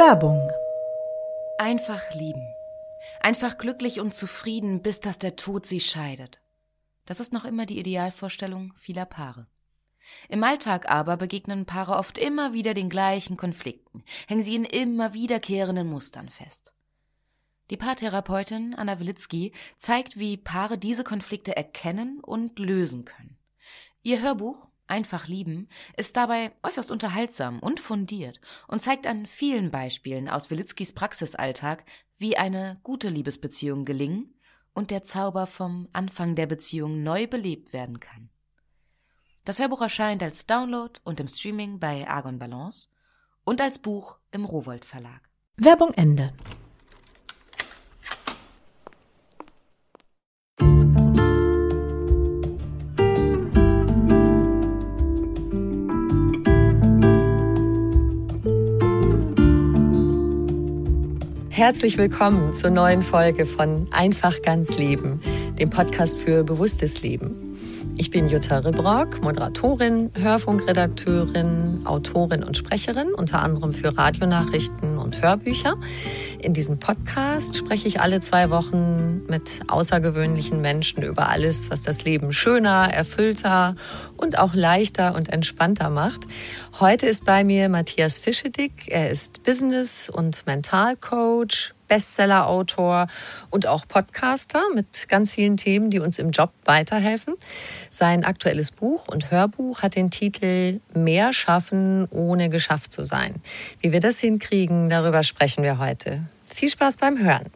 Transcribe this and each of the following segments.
Werbung. Einfach lieben. Einfach glücklich und zufrieden, bis dass der Tod sie scheidet. Das ist noch immer die Idealvorstellung vieler Paare. Im Alltag aber begegnen Paare oft immer wieder den gleichen Konflikten, hängen sie in immer wiederkehrenden Mustern fest. Die Paartherapeutin Anna Wilitzki zeigt, wie Paare diese Konflikte erkennen und lösen können. Ihr Hörbuch Einfach lieben ist dabei äußerst unterhaltsam und fundiert und zeigt an vielen Beispielen aus Wilitzkis Praxisalltag, wie eine gute Liebesbeziehung gelingen und der Zauber vom Anfang der Beziehung neu belebt werden kann. Das Hörbuch erscheint als Download und im Streaming bei Argon Balance und als Buch im Rowold Verlag. Werbung Ende. Herzlich willkommen zur neuen Folge von Einfach ganz Leben, dem Podcast für bewusstes Leben. Ich bin Jutta Ribrock, Moderatorin, Hörfunkredakteurin, Autorin und Sprecherin, unter anderem für Radionachrichten und Hörbücher. In diesem Podcast spreche ich alle zwei Wochen mit außergewöhnlichen Menschen über alles, was das Leben schöner, erfüllter und auch leichter und entspannter macht. Heute ist bei mir Matthias Fischedick. Er ist Business- und Mentalcoach, Bestsellerautor und auch Podcaster mit ganz vielen Themen, die uns im Job weiterhelfen. Sein aktuelles Buch und Hörbuch hat den Titel Mehr schaffen, ohne geschafft zu sein. Wie wir das hinkriegen, darüber sprechen wir heute. Viel Spaß beim Hören.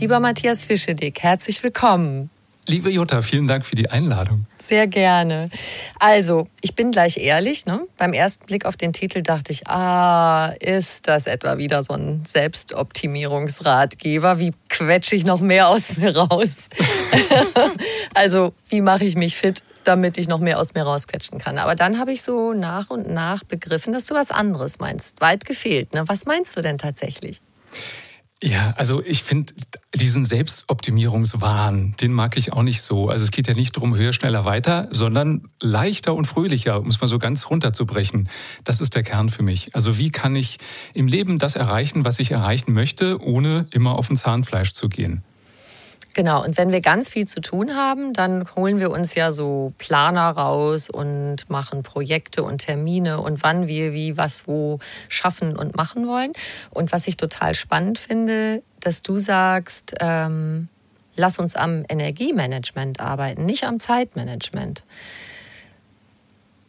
Lieber Matthias Fischedick, herzlich willkommen. Liebe Jutta, vielen Dank für die Einladung. Sehr gerne. Also, ich bin gleich ehrlich. Ne? Beim ersten Blick auf den Titel dachte ich, ah, ist das etwa wieder so ein Selbstoptimierungsratgeber? Wie quetsche ich noch mehr aus mir raus? also, wie mache ich mich fit, damit ich noch mehr aus mir rausquetschen kann? Aber dann habe ich so nach und nach begriffen, dass du was anderes meinst. Weit gefehlt. Ne? Was meinst du denn tatsächlich? Ja, also ich finde diesen Selbstoptimierungswahn, den mag ich auch nicht so. Also es geht ja nicht darum, höher, schneller, weiter, sondern leichter und fröhlicher, um es mal so ganz runterzubrechen. Das ist der Kern für mich. Also wie kann ich im Leben das erreichen, was ich erreichen möchte, ohne immer auf ein Zahnfleisch zu gehen? Genau, und wenn wir ganz viel zu tun haben, dann holen wir uns ja so Planer raus und machen Projekte und Termine und wann wir wie, was, wo schaffen und machen wollen. Und was ich total spannend finde, dass du sagst, ähm, lass uns am Energiemanagement arbeiten, nicht am Zeitmanagement.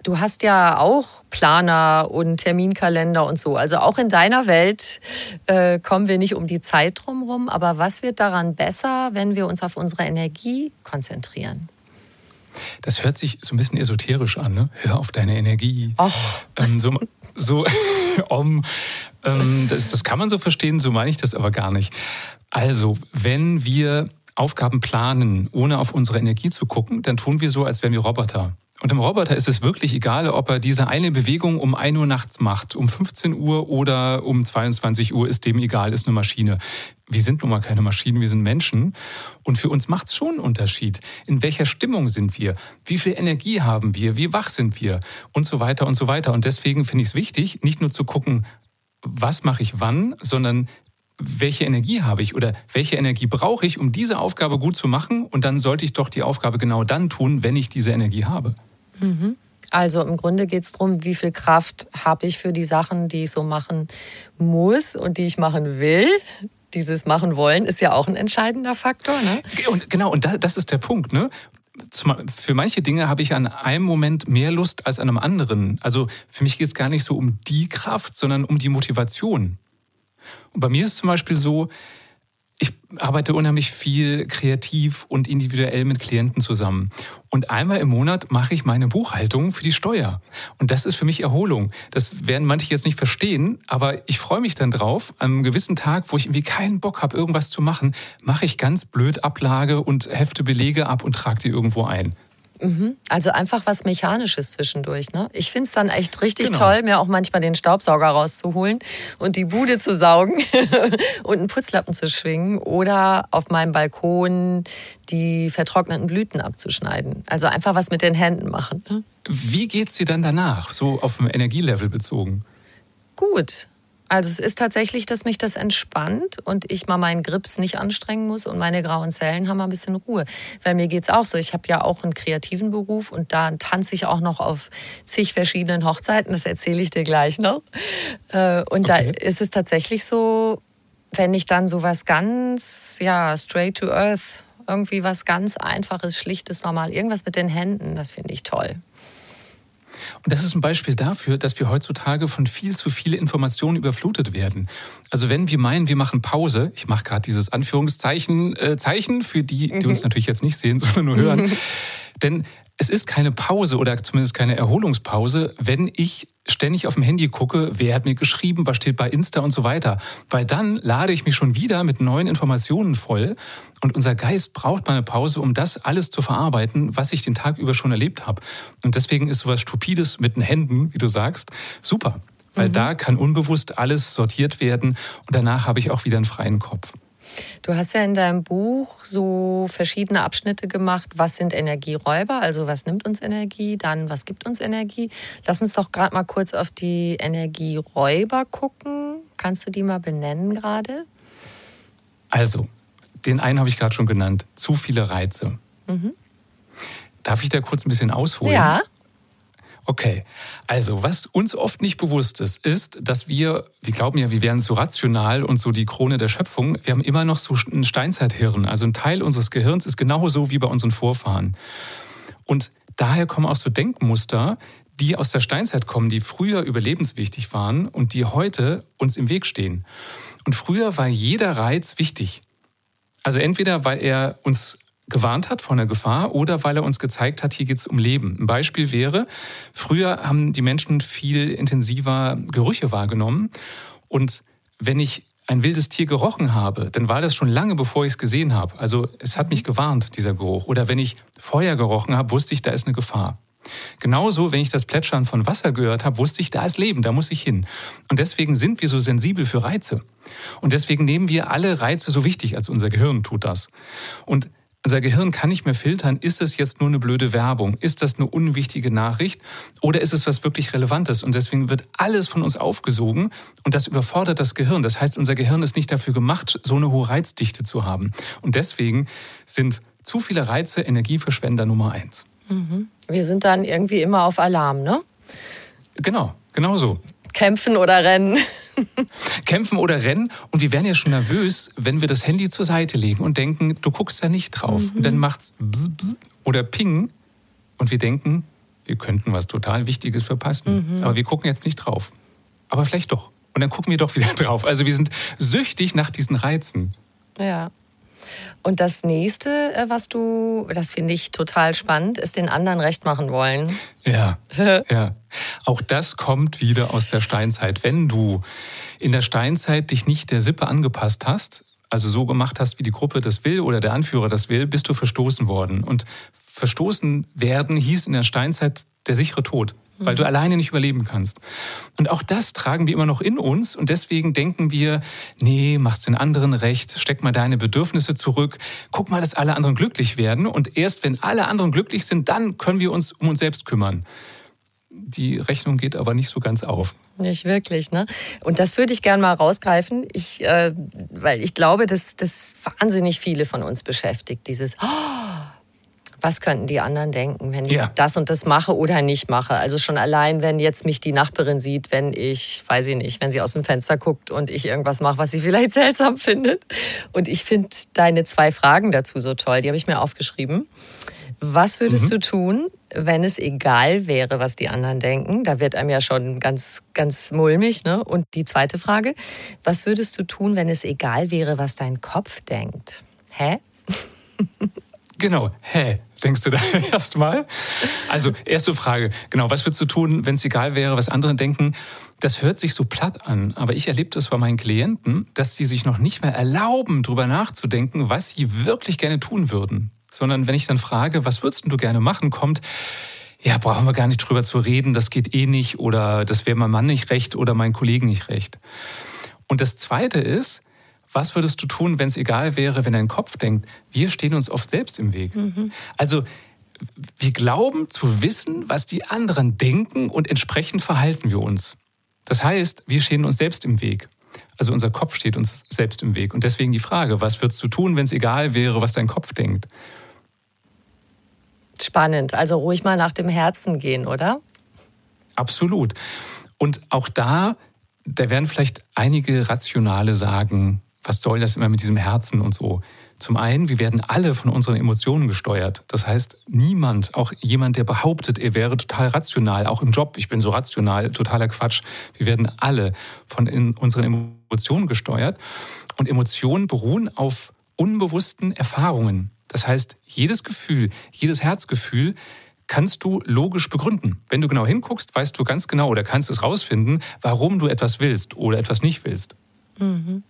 Du hast ja auch Planer und Terminkalender und so. Also auch in deiner Welt äh, kommen wir nicht um die Zeit drumherum. Aber was wird daran besser, wenn wir uns auf unsere Energie konzentrieren? Das hört sich so ein bisschen esoterisch an, ne? Hör auf deine Energie. Och. Ähm, so, so um, ähm, das, das kann man so verstehen, so meine ich das aber gar nicht. Also, wenn wir Aufgaben planen, ohne auf unsere Energie zu gucken, dann tun wir so, als wären wir Roboter. Und dem Roboter ist es wirklich egal, ob er diese eine Bewegung um 1 Uhr nachts macht, um 15 Uhr oder um 22 Uhr, ist dem egal, ist eine Maschine. Wir sind nun mal keine Maschinen, wir sind Menschen. Und für uns macht es schon einen Unterschied. In welcher Stimmung sind wir? Wie viel Energie haben wir? Wie wach sind wir? Und so weiter und so weiter. Und deswegen finde ich es wichtig, nicht nur zu gucken, was mache ich wann, sondern welche Energie habe ich oder welche Energie brauche ich, um diese Aufgabe gut zu machen? Und dann sollte ich doch die Aufgabe genau dann tun, wenn ich diese Energie habe. Mhm. Also im Grunde geht es darum, wie viel Kraft habe ich für die Sachen, die ich so machen muss und die ich machen will. Dieses machen wollen ist ja auch ein entscheidender Faktor. Ne? Und genau, und das ist der Punkt. Ne? für manche Dinge habe ich an einem Moment mehr Lust als an einem anderen. Also für mich geht es gar nicht so um die Kraft, sondern um die Motivation. Und bei mir ist es zum Beispiel so, ich arbeite unheimlich viel kreativ und individuell mit Klienten zusammen. Und einmal im Monat mache ich meine Buchhaltung für die Steuer. Und das ist für mich Erholung. Das werden manche jetzt nicht verstehen, aber ich freue mich dann drauf. An einem gewissen Tag, wo ich irgendwie keinen Bock habe, irgendwas zu machen, mache ich ganz blöd Ablage und hefte Belege ab und trage die irgendwo ein. Mhm. Also einfach was Mechanisches zwischendurch. Ne? Ich finde es dann echt richtig genau. toll, mir auch manchmal den Staubsauger rauszuholen und die Bude zu saugen und einen Putzlappen zu schwingen oder auf meinem Balkon die vertrockneten Blüten abzuschneiden. Also einfach was mit den Händen machen. Ne? Wie geht's dir dann danach, so auf dem Energielevel bezogen? Gut. Also es ist tatsächlich, dass mich das entspannt und ich mal meinen Grips nicht anstrengen muss und meine grauen Zellen haben mal ein bisschen Ruhe. Weil mir geht's auch so. Ich habe ja auch einen kreativen Beruf und da tanze ich auch noch auf zig verschiedenen Hochzeiten. Das erzähle ich dir gleich noch. Äh, und okay. da ist es tatsächlich so, wenn ich dann so was ganz, ja, straight to earth, irgendwie was ganz einfaches, schlichtes, normal, irgendwas mit den Händen, das finde ich toll. Und das ist ein Beispiel dafür, dass wir heutzutage von viel zu viele Informationen überflutet werden. Also wenn wir meinen, wir machen Pause, ich mache gerade dieses Anführungszeichen äh, Zeichen für die, die mhm. uns natürlich jetzt nicht sehen, sondern nur hören. Denn es ist keine Pause oder zumindest keine Erholungspause, wenn ich ständig auf dem Handy gucke, wer hat mir geschrieben, was steht bei Insta und so weiter. Weil dann lade ich mich schon wieder mit neuen Informationen voll und unser Geist braucht mal eine Pause, um das alles zu verarbeiten, was ich den Tag über schon erlebt habe. Und deswegen ist sowas Stupides mit den Händen, wie du sagst, super. Weil mhm. da kann unbewusst alles sortiert werden und danach habe ich auch wieder einen freien Kopf. Du hast ja in deinem Buch so verschiedene Abschnitte gemacht. Was sind Energieräuber? Also was nimmt uns Energie? Dann was gibt uns Energie? Lass uns doch gerade mal kurz auf die Energieräuber gucken. Kannst du die mal benennen gerade? Also, den einen habe ich gerade schon genannt. Zu viele Reize. Mhm. Darf ich da kurz ein bisschen ausholen? Ja. Okay, also was uns oft nicht bewusst ist, ist, dass wir, wir glauben ja, wir wären so rational und so die Krone der Schöpfung, wir haben immer noch so ein Steinzeithirn. Also ein Teil unseres Gehirns ist genauso wie bei unseren Vorfahren. Und daher kommen auch so Denkmuster, die aus der Steinzeit kommen, die früher überlebenswichtig waren und die heute uns im Weg stehen. Und früher war jeder Reiz wichtig. Also entweder, weil er uns gewarnt hat vor einer Gefahr oder weil er uns gezeigt hat, hier geht es um Leben. Ein Beispiel wäre, früher haben die Menschen viel intensiver Gerüche wahrgenommen und wenn ich ein wildes Tier gerochen habe, dann war das schon lange, bevor ich es gesehen habe. Also es hat mich gewarnt, dieser Geruch. Oder wenn ich Feuer gerochen habe, wusste ich, da ist eine Gefahr. Genauso, wenn ich das Plätschern von Wasser gehört habe, wusste ich, da ist Leben, da muss ich hin. Und deswegen sind wir so sensibel für Reize. Und deswegen nehmen wir alle Reize so wichtig, als unser Gehirn tut das. Und unser Gehirn kann nicht mehr filtern, ist es jetzt nur eine blöde Werbung, ist das eine unwichtige Nachricht oder ist es was wirklich Relevantes? Und deswegen wird alles von uns aufgesogen und das überfordert das Gehirn. Das heißt, unser Gehirn ist nicht dafür gemacht, so eine hohe Reizdichte zu haben. Und deswegen sind zu viele Reize Energieverschwender Nummer eins. Mhm. Wir sind dann irgendwie immer auf Alarm, ne? Genau, genau so. Kämpfen oder rennen. Kämpfen oder rennen. Und wir werden ja schon nervös, wenn wir das Handy zur Seite legen und denken, du guckst da nicht drauf. Mhm. Und dann macht's bzz, bzz oder ping. Und wir denken, wir könnten was total Wichtiges verpassen. Mhm. Aber wir gucken jetzt nicht drauf. Aber vielleicht doch. Und dann gucken wir doch wieder drauf. Also wir sind süchtig nach diesen Reizen. Ja. Und das nächste, äh, was du, das finde ich total spannend, ist den anderen recht machen wollen. Ja, ja. Auch das kommt wieder aus der Steinzeit. Wenn du in der Steinzeit dich nicht der Sippe angepasst hast, also so gemacht hast, wie die Gruppe das will oder der Anführer das will, bist du verstoßen worden. Und verstoßen werden hieß in der Steinzeit der sichere Tod weil du alleine nicht überleben kannst. Und auch das tragen wir immer noch in uns und deswegen denken wir, nee, mach's den anderen recht, steck mal deine Bedürfnisse zurück, guck mal, dass alle anderen glücklich werden und erst wenn alle anderen glücklich sind, dann können wir uns um uns selbst kümmern. Die Rechnung geht aber nicht so ganz auf. Nicht wirklich, ne? Und das würde ich gerne mal rausgreifen, ich, äh, weil ich glaube, dass das wahnsinnig viele von uns beschäftigt. Dieses, oh, was könnten die anderen denken, wenn ich ja. das und das mache oder nicht mache. Also schon allein, wenn jetzt mich die Nachbarin sieht, wenn ich, weiß ich nicht, wenn sie aus dem Fenster guckt und ich irgendwas mache, was sie vielleicht seltsam findet. Und ich finde deine zwei Fragen dazu so toll, die habe ich mir aufgeschrieben. Was würdest mhm. du tun, wenn es egal wäre, was die anderen denken? Da wird einem ja schon ganz, ganz mulmig. Ne? Und die zweite Frage, was würdest du tun, wenn es egal wäre, was dein Kopf denkt? Hä? Genau, hä? Denkst du da erstmal? Also, erste Frage, genau, was würdest du tun, wenn es egal wäre, was andere denken? Das hört sich so platt an, aber ich erlebe das bei meinen Klienten, dass sie sich noch nicht mehr erlauben, drüber nachzudenken, was sie wirklich gerne tun würden. Sondern wenn ich dann frage, was würdest du gerne machen, kommt, ja, brauchen wir gar nicht drüber zu reden, das geht eh nicht oder das wäre meinem Mann nicht recht oder meinen Kollegen nicht recht. Und das Zweite ist, was würdest du tun, wenn es egal wäre, wenn dein Kopf denkt, wir stehen uns oft selbst im Weg. Mhm. Also wir glauben zu wissen, was die anderen denken und entsprechend verhalten wir uns. Das heißt, wir stehen uns selbst im Weg. Also unser Kopf steht uns selbst im Weg. Und deswegen die Frage, was würdest du tun, wenn es egal wäre, was dein Kopf denkt? Spannend. Also ruhig mal nach dem Herzen gehen, oder? Absolut. Und auch da, da werden vielleicht einige Rationale sagen, was soll das immer mit diesem Herzen und so? Zum einen, wir werden alle von unseren Emotionen gesteuert. Das heißt, niemand, auch jemand, der behauptet, er wäre total rational, auch im Job, ich bin so rational, totaler Quatsch. Wir werden alle von unseren Emotionen gesteuert. Und Emotionen beruhen auf unbewussten Erfahrungen. Das heißt, jedes Gefühl, jedes Herzgefühl kannst du logisch begründen. Wenn du genau hinguckst, weißt du ganz genau oder kannst es rausfinden, warum du etwas willst oder etwas nicht willst. Mhm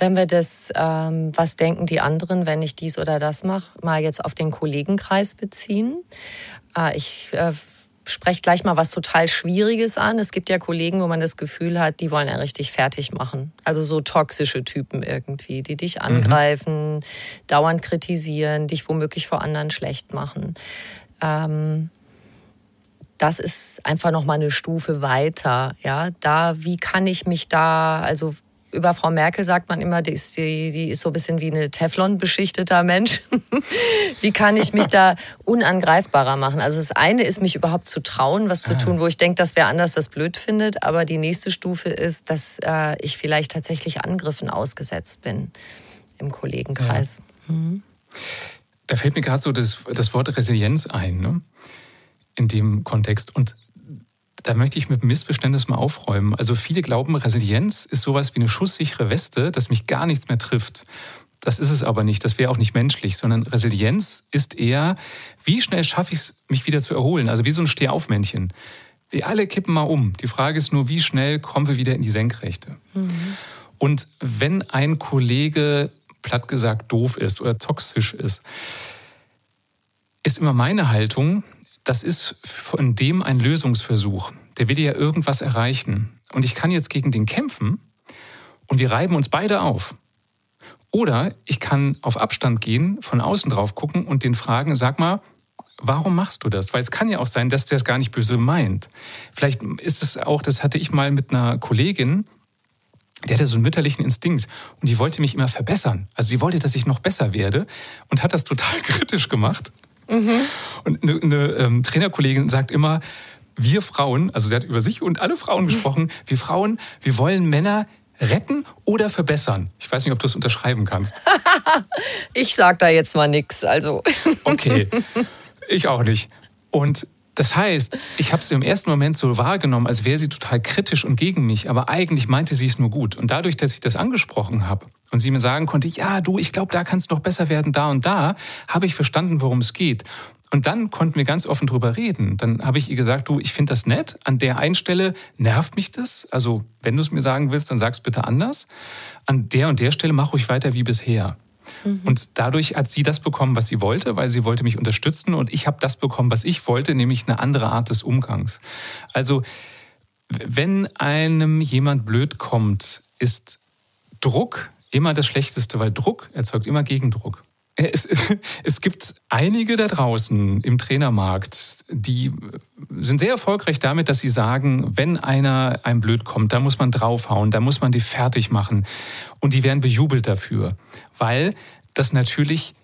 wenn wir das, ähm, was denken die anderen, wenn ich dies oder das mache, mal jetzt auf den Kollegenkreis beziehen. Äh, ich äh, spreche gleich mal was total Schwieriges an. Es gibt ja Kollegen, wo man das Gefühl hat, die wollen ja richtig fertig machen. Also so toxische Typen irgendwie, die dich mhm. angreifen, mhm. dauernd kritisieren, dich womöglich vor anderen schlecht machen. Ähm, das ist einfach noch mal eine Stufe weiter. Ja, da, wie kann ich mich da, also über Frau Merkel sagt man immer, die ist, die, die ist so ein bisschen wie eine Teflon-beschichteter Mensch. wie kann ich mich da unangreifbarer machen? Also das eine ist, mich überhaupt zu trauen, was zu ah. tun, wo ich denke, dass wer anders das blöd findet. Aber die nächste Stufe ist, dass äh, ich vielleicht tatsächlich Angriffen ausgesetzt bin im Kollegenkreis. Ja. Mhm. Da fällt mir gerade so das, das Wort Resilienz ein, ne? in dem Kontext. Und da möchte ich mit Missverständnis mal aufräumen. Also viele glauben, Resilienz ist sowas wie eine schusssichere Weste, dass mich gar nichts mehr trifft. Das ist es aber nicht. Das wäre auch nicht menschlich, sondern Resilienz ist eher, wie schnell schaffe ich es, mich wieder zu erholen? Also wie so ein Stehaufmännchen. Wir alle kippen mal um. Die Frage ist nur, wie schnell kommen wir wieder in die Senkrechte? Mhm. Und wenn ein Kollege platt gesagt doof ist oder toxisch ist, ist immer meine Haltung, das ist von dem ein Lösungsversuch. Der will ja irgendwas erreichen. Und ich kann jetzt gegen den kämpfen und wir reiben uns beide auf. Oder ich kann auf Abstand gehen, von außen drauf gucken und den fragen, sag mal, warum machst du das? Weil es kann ja auch sein, dass der es gar nicht böse meint. Vielleicht ist es auch, das hatte ich mal mit einer Kollegin, die hatte so einen mütterlichen Instinkt und die wollte mich immer verbessern. Also sie wollte, dass ich noch besser werde und hat das total kritisch gemacht. Mhm. Und eine, eine ähm, Trainerkollegin sagt immer, wir Frauen, also sie hat über sich und alle Frauen gesprochen, wir Frauen, wir wollen Männer retten oder verbessern. Ich weiß nicht, ob du das unterschreiben kannst. ich sag da jetzt mal nichts, also. okay, ich auch nicht. Und das heißt, ich habe es im ersten Moment so wahrgenommen, als wäre sie total kritisch und gegen mich, aber eigentlich meinte sie es nur gut. Und dadurch, dass ich das angesprochen habe und sie mir sagen konnte, ja, du, ich glaube, da kannst du noch besser werden, da und da, habe ich verstanden, worum es geht. Und dann konnten wir ganz offen drüber reden. Dann habe ich ihr gesagt, du, ich finde das nett. An der einen Stelle nervt mich das. Also, wenn du es mir sagen willst, dann sag es bitte anders. An der und der Stelle mach ruhig weiter wie bisher. Mhm. Und dadurch hat sie das bekommen, was sie wollte, weil sie wollte mich unterstützen und ich habe das bekommen, was ich wollte, nämlich eine andere Art des Umgangs. Also wenn einem jemand blöd kommt, ist Druck immer das Schlechteste, weil Druck erzeugt immer Gegendruck. Es, es, gibt einige da draußen im Trainermarkt, die sind sehr erfolgreich damit, dass sie sagen, wenn einer einem blöd kommt, da muss man draufhauen, da muss man die fertig machen. Und die werden bejubelt dafür, weil das natürlich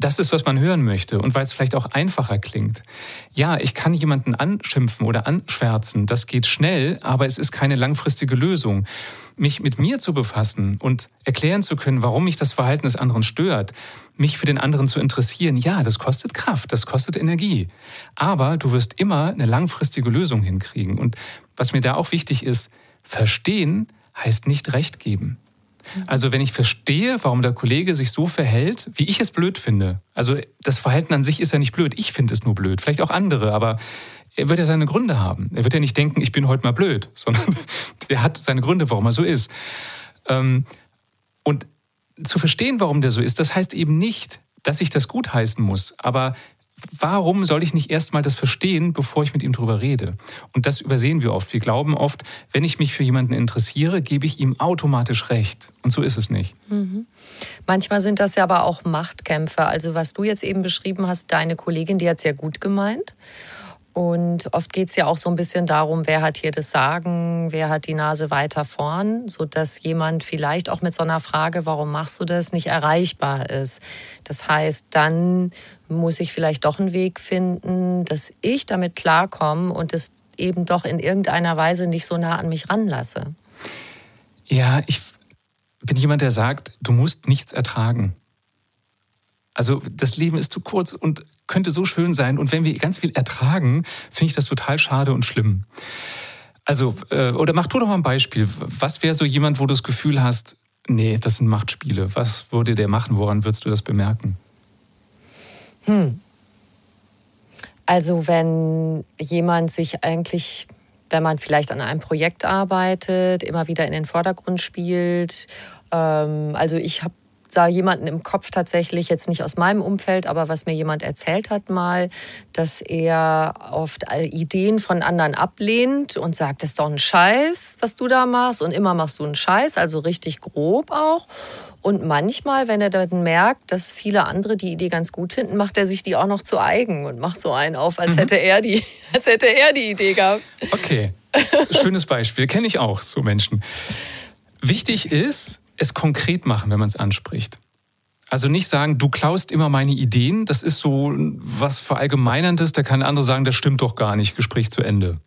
das ist, was man hören möchte und weil es vielleicht auch einfacher klingt. Ja, ich kann jemanden anschimpfen oder anschwärzen, das geht schnell, aber es ist keine langfristige Lösung. Mich mit mir zu befassen und erklären zu können, warum mich das Verhalten des anderen stört, mich für den anderen zu interessieren, ja, das kostet Kraft, das kostet Energie. Aber du wirst immer eine langfristige Lösung hinkriegen. Und was mir da auch wichtig ist, verstehen heißt nicht Recht geben. Also wenn ich verstehe, warum der Kollege sich so verhält, wie ich es blöd finde. Also das Verhalten an sich ist ja nicht blöd. Ich finde es nur blöd. Vielleicht auch andere, aber er wird ja seine Gründe haben. Er wird ja nicht denken, ich bin heute mal blöd, sondern der hat seine Gründe, warum er so ist. Ähm, und zu verstehen, warum der so ist, das heißt eben nicht, dass ich das gutheißen muss. Aber warum soll ich nicht erstmal das verstehen, bevor ich mit ihm drüber rede? Und das übersehen wir oft. Wir glauben oft, wenn ich mich für jemanden interessiere, gebe ich ihm automatisch recht. Und so ist es nicht. Mhm. Manchmal sind das ja aber auch Machtkämpfe. Also was du jetzt eben beschrieben hast, deine Kollegin, die hat es ja gut gemeint. Und oft geht es ja auch so ein bisschen darum, wer hat hier das Sagen, wer hat die Nase weiter vorn, sodass jemand vielleicht auch mit so einer Frage, warum machst du das, nicht erreichbar ist. Das heißt, dann muss ich vielleicht doch einen Weg finden, dass ich damit klarkomme und es eben doch in irgendeiner Weise nicht so nah an mich ranlasse. Ja, ich bin jemand, der sagt, du musst nichts ertragen. Also das Leben ist zu kurz und könnte so schön sein. Und wenn wir ganz viel ertragen, finde ich das total schade und schlimm. Also, äh, oder mach du doch mal ein Beispiel. Was wäre so jemand, wo du das Gefühl hast, nee, das sind Machtspiele. Was würde der machen? Woran würdest du das bemerken? Hm. Also wenn jemand sich eigentlich, wenn man vielleicht an einem Projekt arbeitet, immer wieder in den Vordergrund spielt. Ähm, also ich habe da jemanden im Kopf tatsächlich, jetzt nicht aus meinem Umfeld, aber was mir jemand erzählt hat mal, dass er oft Ideen von anderen ablehnt und sagt, das ist doch ein Scheiß, was du da machst und immer machst du einen Scheiß, also richtig grob auch. Und manchmal, wenn er dann merkt, dass viele andere die Idee ganz gut finden, macht er sich die auch noch zu eigen und macht so einen auf, als mhm. hätte er die, als hätte er die Idee gehabt. Okay, schönes Beispiel, kenne ich auch so Menschen. Wichtig ist, es konkret machen, wenn man es anspricht. Also nicht sagen, du klaust immer meine Ideen, das ist so was Verallgemeinerndes, da kann der andere sagen, das stimmt doch gar nicht, Gespräch zu Ende.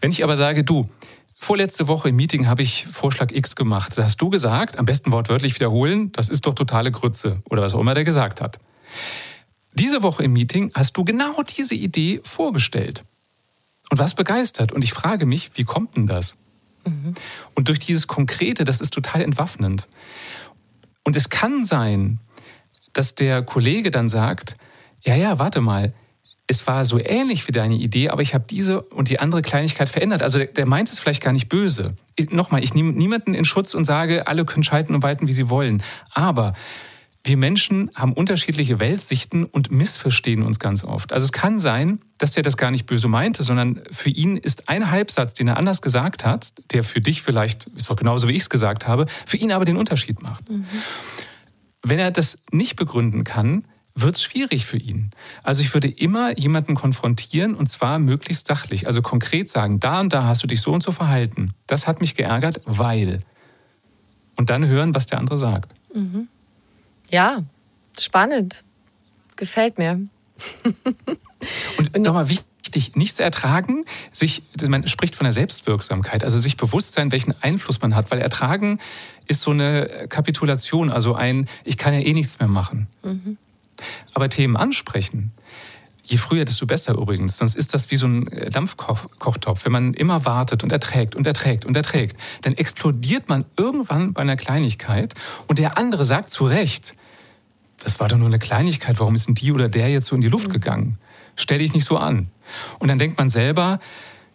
Wenn ich aber sage, du, vorletzte Woche im Meeting habe ich Vorschlag X gemacht, da hast du gesagt, am besten wortwörtlich wiederholen, das ist doch totale Grütze oder was auch immer der gesagt hat. Diese Woche im Meeting hast du genau diese Idee vorgestellt und was begeistert. Und ich frage mich, wie kommt denn das? Mhm. Und durch dieses Konkrete, das ist total entwaffnend. Und es kann sein, dass der Kollege dann sagt, ja, ja, warte mal, es war so ähnlich wie deine Idee, aber ich habe diese und die andere Kleinigkeit verändert. Also der meint es vielleicht gar nicht böse. Nochmal, ich nehme niemanden in Schutz und sage, alle können schalten und walten, wie sie wollen. Aber wir Menschen haben unterschiedliche Weltsichten und missverstehen uns ganz oft. Also es kann sein, dass der das gar nicht böse meinte, sondern für ihn ist ein Halbsatz, den er anders gesagt hat, der für dich vielleicht, ist doch genauso wie ich es gesagt habe, für ihn aber den Unterschied macht. Mhm. Wenn er das nicht begründen kann, wird es schwierig für ihn. Also ich würde immer jemanden konfrontieren und zwar möglichst sachlich. Also konkret sagen, da und da hast du dich so und so verhalten. Das hat mich geärgert, weil. Und dann hören, was der andere sagt. Mhm. Ja, spannend. Gefällt mir. und nochmal wichtig, nichts ertragen, sich, man spricht von der Selbstwirksamkeit, also sich bewusst sein, welchen Einfluss man hat, weil ertragen ist so eine Kapitulation, also ein, ich kann ja eh nichts mehr machen. Mhm. Aber Themen ansprechen, Je früher, desto besser übrigens. Sonst ist das wie so ein äh, Dampfkochtopf. Wenn man immer wartet und erträgt und erträgt und erträgt, dann explodiert man irgendwann bei einer Kleinigkeit und der andere sagt zu Recht, das war doch nur eine Kleinigkeit, warum ist denn die oder der jetzt so in die Luft mhm. gegangen? Stell dich nicht so an. Und dann denkt man selber,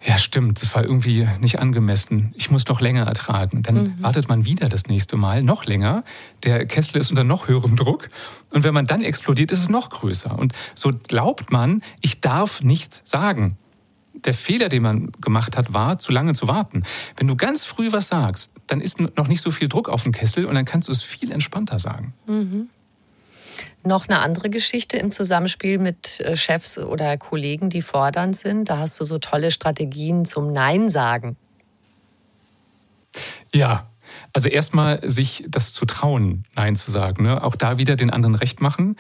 ja, stimmt, das war irgendwie nicht angemessen. Ich muss noch länger ertragen. Dann mhm. wartet man wieder das nächste Mal, noch länger. Der Kessel ist unter noch höherem Druck. Und wenn man dann explodiert, ist es noch größer. Und so glaubt man, ich darf nichts sagen. Der Fehler, den man gemacht hat, war, zu lange zu warten. Wenn du ganz früh was sagst, dann ist noch nicht so viel Druck auf dem Kessel und dann kannst du es viel entspannter sagen. Mhm noch eine andere Geschichte im Zusammenspiel mit äh, Chefs oder Kollegen, die fordernd sind. Da hast du so tolle Strategien zum Nein sagen. Ja, Also erstmal sich das zu trauen, Nein zu sagen. Ne? Auch da wieder den anderen recht machen.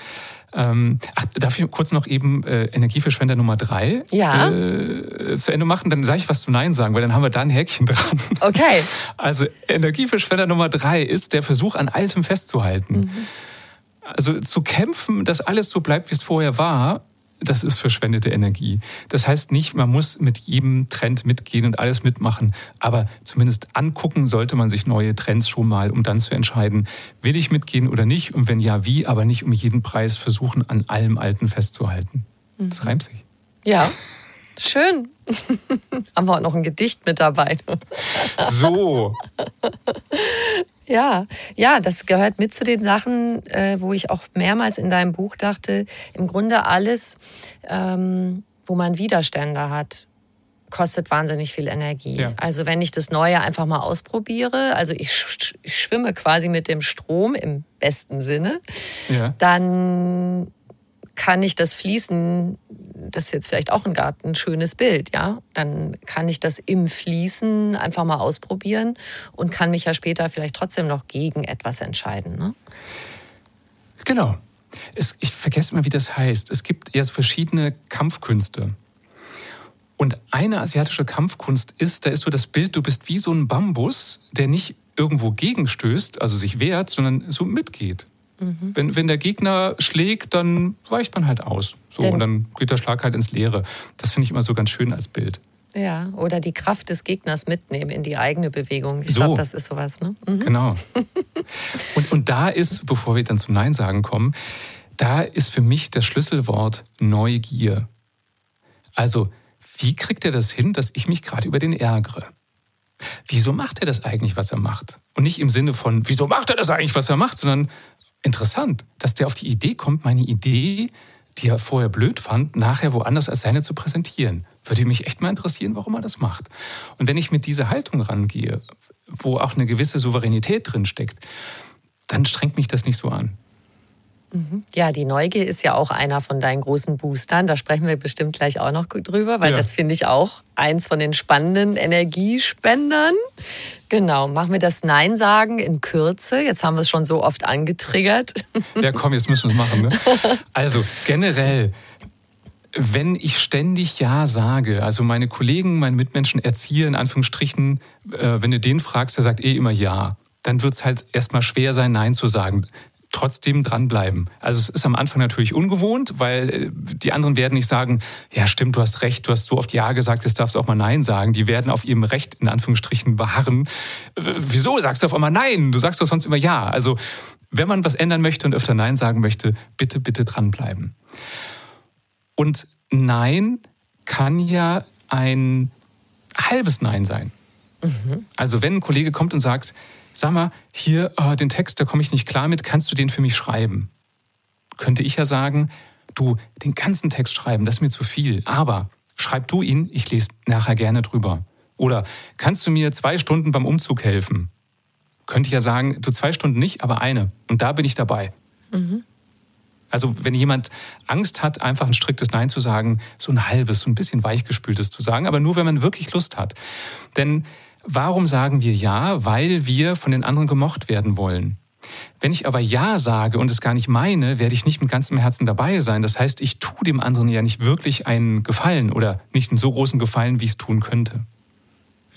Ähm, ach, darf ich kurz noch eben äh, Energieverschwender Nummer drei ja. äh, zu Ende machen? Dann sage ich was zu Nein sagen, weil dann haben wir da ein Häkchen dran. Okay. Also Energieverschwender Nummer drei ist der Versuch, an Altem festzuhalten. Mhm. Also zu kämpfen, dass alles so bleibt, wie es vorher war, das ist verschwendete Energie. Das heißt nicht, man muss mit jedem Trend mitgehen und alles mitmachen, aber zumindest angucken sollte man sich neue Trends schon mal, um dann zu entscheiden, will ich mitgehen oder nicht und wenn ja, wie, aber nicht um jeden Preis versuchen, an allem Alten festzuhalten. Mhm. Das reimt sich. Ja, schön. Haben wir auch noch ein Gedicht mit dabei. So. Ja, ja, das gehört mit zu den Sachen, äh, wo ich auch mehrmals in deinem Buch dachte, im Grunde alles, ähm, wo man Widerstände hat, kostet wahnsinnig viel Energie. Ja. Also wenn ich das Neue einfach mal ausprobiere, also ich, sch ich schwimme quasi mit dem Strom im besten Sinne, ja. dann kann ich das Fließen, das ist jetzt vielleicht auch ein Garten, schönes Bild, ja, dann kann ich das im Fließen einfach mal ausprobieren und kann mich ja später vielleicht trotzdem noch gegen etwas entscheiden. Ne? Genau. Es, ich vergesse mal, wie das heißt. Es gibt eher so verschiedene Kampfkünste. Und eine asiatische Kampfkunst ist, da ist so das Bild, du bist wie so ein Bambus, der nicht irgendwo gegenstößt, also sich wehrt, sondern so mitgeht. Mhm. Wenn, wenn der Gegner schlägt, dann weicht man halt aus. So, Denn und dann geht der Schlag halt ins Leere. Das finde ich immer so ganz schön als Bild. Ja, oder die Kraft des Gegners mitnehmen in die eigene Bewegung. Ich so. glaube, das ist sowas, ne? Mhm. Genau. und, und da ist, bevor wir dann zum Nein sagen kommen, da ist für mich das Schlüsselwort Neugier. Also, wie kriegt er das hin, dass ich mich gerade über den ärgere? Wieso macht er das eigentlich, was er macht? Und nicht im Sinne von, wieso macht er das eigentlich, was er macht, sondern interessant, dass der auf die Idee kommt, meine Idee, die er vorher blöd fand, nachher woanders als seine zu präsentieren. Würde mich echt mal interessieren, warum er das macht. Und wenn ich mit dieser Haltung rangehe, wo auch eine gewisse Souveränität drin steckt, dann strengt mich das nicht so an. Mhm. Ja, die Neugier ist ja auch einer von deinen großen Boostern. Da sprechen wir bestimmt gleich auch noch drüber, weil ja. das finde ich auch eins von den spannenden Energiespendern. Genau, machen wir das Nein sagen in Kürze. Jetzt haben wir es schon so oft angetriggert. Ja, komm, jetzt müssen wir es machen. Ne? Also generell, wenn ich ständig Ja sage, also meine Kollegen, meine Mitmenschen, Erzieher in Anführungsstrichen, äh, wenn du den fragst, der sagt eh immer Ja dann wird es halt erstmal schwer sein, Nein zu sagen trotzdem dranbleiben. Also es ist am Anfang natürlich ungewohnt, weil äh, die anderen werden nicht sagen, ja stimmt, du hast recht, du hast so oft Ja gesagt, jetzt darfst du auch mal Nein sagen. Die werden auf ihrem Recht in Anführungsstrichen beharren. Wieso sagst du auf einmal Nein? Du sagst doch sonst immer Ja. Also wenn man was ändern möchte und öfter Nein sagen möchte, bitte, bitte dranbleiben. Und Nein kann ja ein halbes Nein sein. Mhm. Also wenn ein Kollege kommt und sagt, sag mal, hier, oh, den Text, da komme ich nicht klar mit, kannst du den für mich schreiben? Könnte ich ja sagen, du, den ganzen Text schreiben, das ist mir zu viel, aber schreib du ihn, ich lese nachher gerne drüber. Oder kannst du mir zwei Stunden beim Umzug helfen? Könnte ich ja sagen, du zwei Stunden nicht, aber eine. Und da bin ich dabei. Mhm. Also wenn jemand Angst hat, einfach ein striktes Nein zu sagen, so ein halbes, so ein bisschen weichgespültes zu sagen, aber nur wenn man wirklich Lust hat. Denn Warum sagen wir Ja? Weil wir von den anderen gemocht werden wollen. Wenn ich aber Ja sage und es gar nicht meine, werde ich nicht mit ganzem Herzen dabei sein. Das heißt, ich tue dem anderen ja nicht wirklich einen Gefallen oder nicht einen so großen Gefallen, wie ich es tun könnte.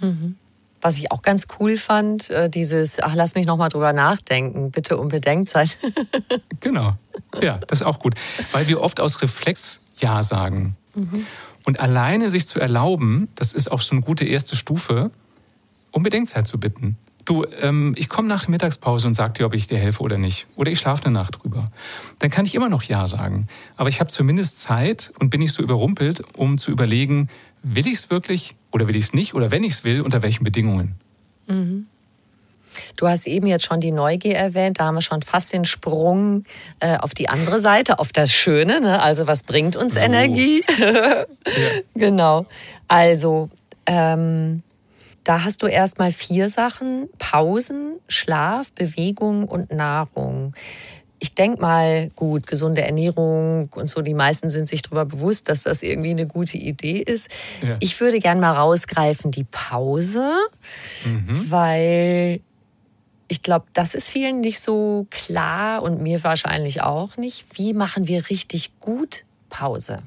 Mhm. Was ich auch ganz cool fand, äh, dieses, ach, lass mich nochmal drüber nachdenken, bitte um Bedenkzeit. genau. Ja, das ist auch gut. Weil wir oft aus Reflex Ja sagen. Mhm. Und alleine sich zu erlauben, das ist auch schon eine gute erste Stufe, um Bedenkzeit zu bitten. Du, ähm, ich komme nach der Mittagspause und sag dir, ob ich dir helfe oder nicht. Oder ich schlafe eine Nacht drüber. Dann kann ich immer noch Ja sagen. Aber ich habe zumindest Zeit und bin nicht so überrumpelt, um zu überlegen, will ich es wirklich oder will ich es nicht? Oder wenn ich es will, unter welchen Bedingungen? Mhm. Du hast eben jetzt schon die Neugier erwähnt, da haben wir schon fast den Sprung äh, auf die andere Seite, auf das Schöne. Ne? Also was bringt uns so. Energie? ja. Genau. Also ähm, da hast du erstmal vier Sachen: Pausen, Schlaf, Bewegung und Nahrung. Ich denke mal, gut, gesunde Ernährung und so, die meisten sind sich darüber bewusst, dass das irgendwie eine gute Idee ist. Ja. Ich würde gern mal rausgreifen die Pause, mhm. weil ich glaube, das ist vielen nicht so klar und mir wahrscheinlich auch nicht. Wie machen wir richtig gut Pause?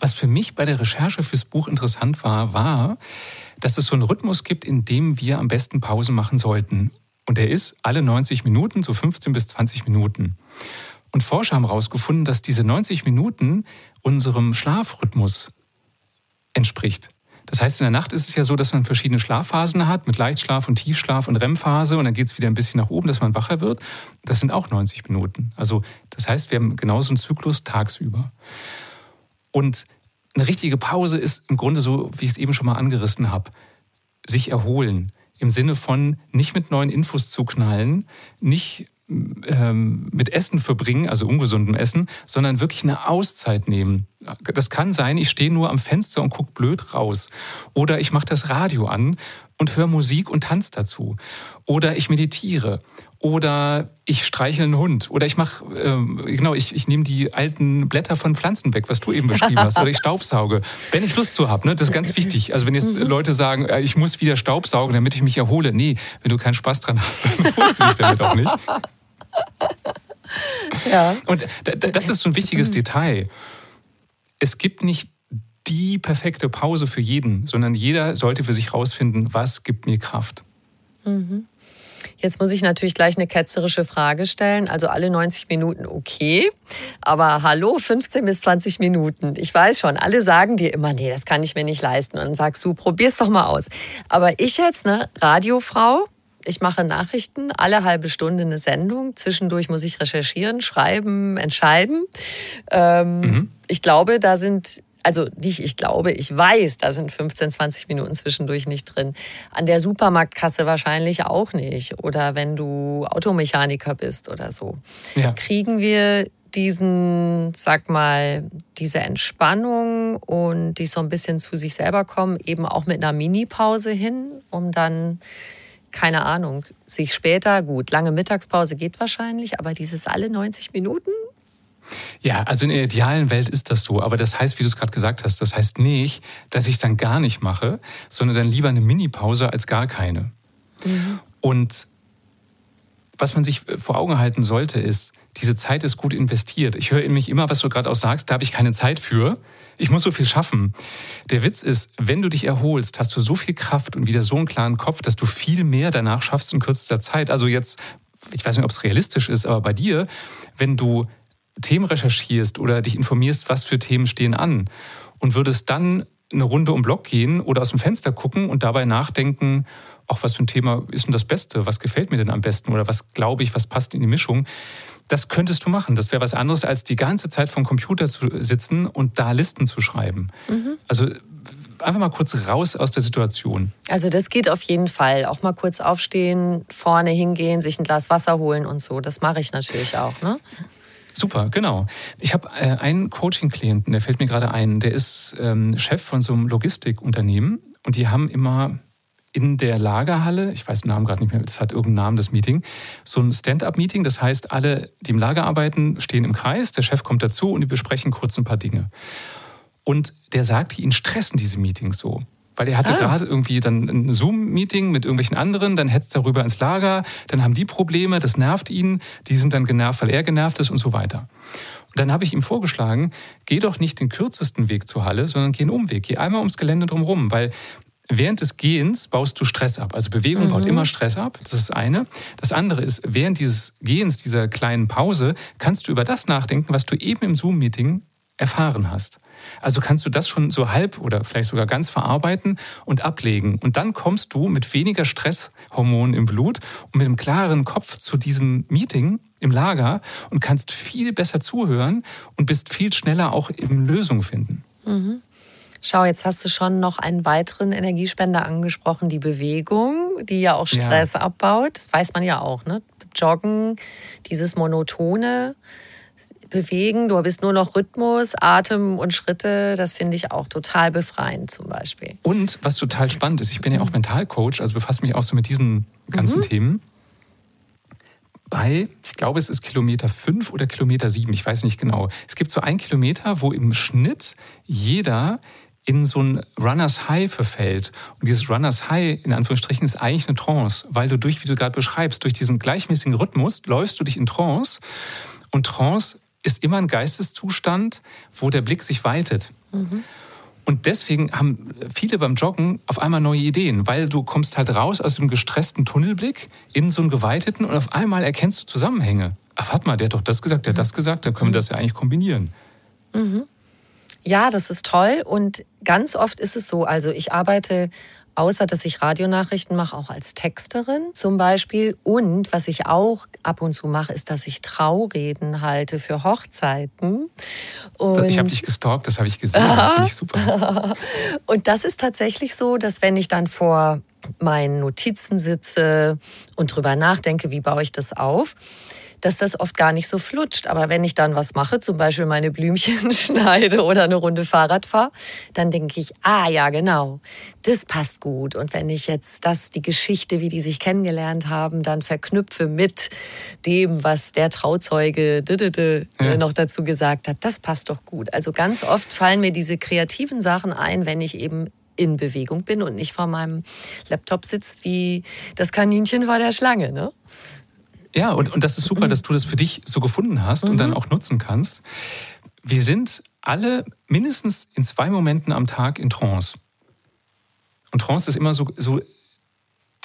Was für mich bei der Recherche fürs Buch interessant war, war, dass es so einen Rhythmus gibt, in dem wir am besten Pause machen sollten. Und der ist alle 90 Minuten, so 15 bis 20 Minuten. Und Forscher haben herausgefunden, dass diese 90 Minuten unserem Schlafrhythmus entspricht. Das heißt, in der Nacht ist es ja so, dass man verschiedene Schlafphasen hat, mit Leichtschlaf und Tiefschlaf und REM-Phase und dann geht es wieder ein bisschen nach oben, dass man wacher wird. Das sind auch 90 Minuten. Also das heißt, wir haben genauso einen Zyklus tagsüber. Und eine richtige Pause ist im Grunde so, wie ich es eben schon mal angerissen habe, sich erholen. Im Sinne von nicht mit neuen Infos zuknallen, nicht ähm, mit Essen verbringen, also ungesundem Essen, sondern wirklich eine Auszeit nehmen. Das kann sein, ich stehe nur am Fenster und gucke blöd raus. Oder ich mache das Radio an und höre Musik und tanze dazu. Oder ich meditiere. Oder ich streichle einen Hund. Oder ich mache, ähm, genau, ich, ich nehme die alten Blätter von Pflanzen weg, was du eben beschrieben hast. Oder ich staubsauge. Wenn ich Lust zu habe, ne? das ist ganz wichtig. Also wenn jetzt mhm. Leute sagen, äh, ich muss wieder staubsaugen, damit ich mich erhole. Nee, wenn du keinen Spaß dran hast, dann holst du dich damit auch nicht. ja. Und das ist so ein wichtiges mhm. Detail. Es gibt nicht die perfekte Pause für jeden, sondern jeder sollte für sich herausfinden, was gibt mir Kraft. Mhm. Jetzt muss ich natürlich gleich eine ketzerische Frage stellen. Also alle 90 Minuten okay, aber hallo, 15 bis 20 Minuten. Ich weiß schon, alle sagen dir immer, nee, das kann ich mir nicht leisten. Und dann sagst du, probier's doch mal aus. Aber ich jetzt, ne, Radiofrau, ich mache Nachrichten, alle halbe Stunde eine Sendung. Zwischendurch muss ich recherchieren, schreiben, entscheiden. Ähm, mhm. Ich glaube, da sind, also nicht ich glaube, ich weiß, da sind 15, 20 Minuten zwischendurch nicht drin. An der Supermarktkasse wahrscheinlich auch nicht. Oder wenn du Automechaniker bist oder so. Ja. Kriegen wir diesen, sag mal, diese Entspannung und die so ein bisschen zu sich selber kommen, eben auch mit einer Mini-Pause hin, um dann keine Ahnung, sich später, gut, lange Mittagspause geht wahrscheinlich, aber dieses alle 90 Minuten? Ja, also in der idealen Welt ist das so. Aber das heißt, wie du es gerade gesagt hast, das heißt nicht, dass ich es dann gar nicht mache, sondern dann lieber eine Mini-Pause als gar keine. Mhm. Und was man sich vor Augen halten sollte, ist, diese Zeit ist gut investiert. Ich höre in mich immer, was du gerade auch sagst, da habe ich keine Zeit für ich muss so viel schaffen. Der Witz ist, wenn du dich erholst, hast du so viel Kraft und wieder so einen klaren Kopf, dass du viel mehr danach schaffst in kürzester Zeit. Also jetzt, ich weiß nicht, ob es realistisch ist, aber bei dir, wenn du Themen recherchierst oder dich informierst, was für Themen stehen an und würdest dann eine Runde um Block gehen oder aus dem Fenster gucken und dabei nachdenken, auch was für ein Thema ist denn das Beste? Was gefällt mir denn am besten? Oder was glaube ich, was passt in die Mischung? Das könntest du machen. Das wäre was anderes, als die ganze Zeit vom Computer zu sitzen und da Listen zu schreiben. Mhm. Also einfach mal kurz raus aus der Situation. Also das geht auf jeden Fall. Auch mal kurz aufstehen, vorne hingehen, sich ein Glas Wasser holen und so. Das mache ich natürlich auch. Ne? Super, genau. Ich habe äh, einen Coaching-Klienten, der fällt mir gerade ein, der ist ähm, Chef von so einem Logistikunternehmen und die haben immer in der Lagerhalle, ich weiß den Namen gerade nicht mehr, das hat irgendeinen Namen, das Meeting, so ein Stand-up-Meeting. Das heißt, alle, die im Lager arbeiten, stehen im Kreis, der Chef kommt dazu und die besprechen kurz ein paar Dinge. Und der sagt, ihn stressen diese Meetings so. Weil er hatte ah. gerade irgendwie dann ein Zoom-Meeting mit irgendwelchen anderen, dann hetzt er rüber ins Lager, dann haben die Probleme, das nervt ihn, die sind dann genervt, weil er genervt ist und so weiter. Und dann habe ich ihm vorgeschlagen, geh doch nicht den kürzesten Weg zur Halle, sondern geh einen Umweg. Geh einmal ums Gelände drumherum, weil während des Gehens baust du Stress ab. Also Bewegung mhm. baut immer Stress ab. Das ist das eine. Das andere ist, während dieses Gehens, dieser kleinen Pause, kannst du über das nachdenken, was du eben im Zoom-Meeting erfahren hast. Also kannst du das schon so halb oder vielleicht sogar ganz verarbeiten und ablegen. Und dann kommst du mit weniger Stresshormonen im Blut und mit einem klareren Kopf zu diesem Meeting im Lager und kannst viel besser zuhören und bist viel schneller auch im Lösung finden. Mhm. Schau, jetzt hast du schon noch einen weiteren Energiespender angesprochen, die Bewegung, die ja auch Stress ja. abbaut. Das weiß man ja auch, ne? Joggen, dieses monotone Bewegen, du bist nur noch Rhythmus, Atem und Schritte, das finde ich auch total befreiend zum Beispiel. Und was total spannend ist, ich bin ja auch Mentalcoach, also befasse mich auch so mit diesen ganzen mhm. Themen. Bei, ich glaube, es ist Kilometer 5 oder Kilometer 7, ich weiß nicht genau. Es gibt so ein Kilometer, wo im Schnitt jeder in so ein Runners High verfällt. Und dieses Runners High, in Anführungsstrichen, ist eigentlich eine Trance, weil du durch, wie du gerade beschreibst, durch diesen gleichmäßigen Rhythmus läufst du dich in Trance. Und Trance ist immer ein Geisteszustand, wo der Blick sich weitet. Mhm. Und deswegen haben viele beim Joggen auf einmal neue Ideen, weil du kommst halt raus aus dem gestressten Tunnelblick in so einen geweiteten und auf einmal erkennst du Zusammenhänge. Ach, warte mal, der hat doch das gesagt, der hat das gesagt, dann können wir das ja eigentlich kombinieren. Mhm. Ja, das ist toll und ganz oft ist es so, also ich arbeite außer dass ich Radionachrichten mache, auch als Texterin zum Beispiel. Und was ich auch ab und zu mache, ist, dass ich Traureden halte für Hochzeiten. Und ich habe dich gestalkt, das habe ich gesehen. Das finde ich super. und das ist tatsächlich so, dass wenn ich dann vor meinen Notizen sitze und drüber nachdenke, wie baue ich das auf, dass das oft gar nicht so flutscht. Aber wenn ich dann was mache, zum Beispiel meine Blümchen schneide oder eine Runde Fahrrad fahre, dann denke ich, ah ja, genau, das passt gut. Und wenn ich jetzt das, die Geschichte, wie die sich kennengelernt haben, dann verknüpfe mit dem, was der Trauzeuge ja. noch dazu gesagt hat, das passt doch gut. Also ganz oft fallen mir diese kreativen Sachen ein, wenn ich eben in Bewegung bin und nicht vor meinem Laptop sitzt wie das Kaninchen vor der Schlange. Ne? Ja, und, und das ist super, dass du das für dich so gefunden hast mhm. und dann mhm. auch nutzen kannst. Wir sind alle mindestens in zwei Momenten am Tag in Trance. Und Trance ist immer so, so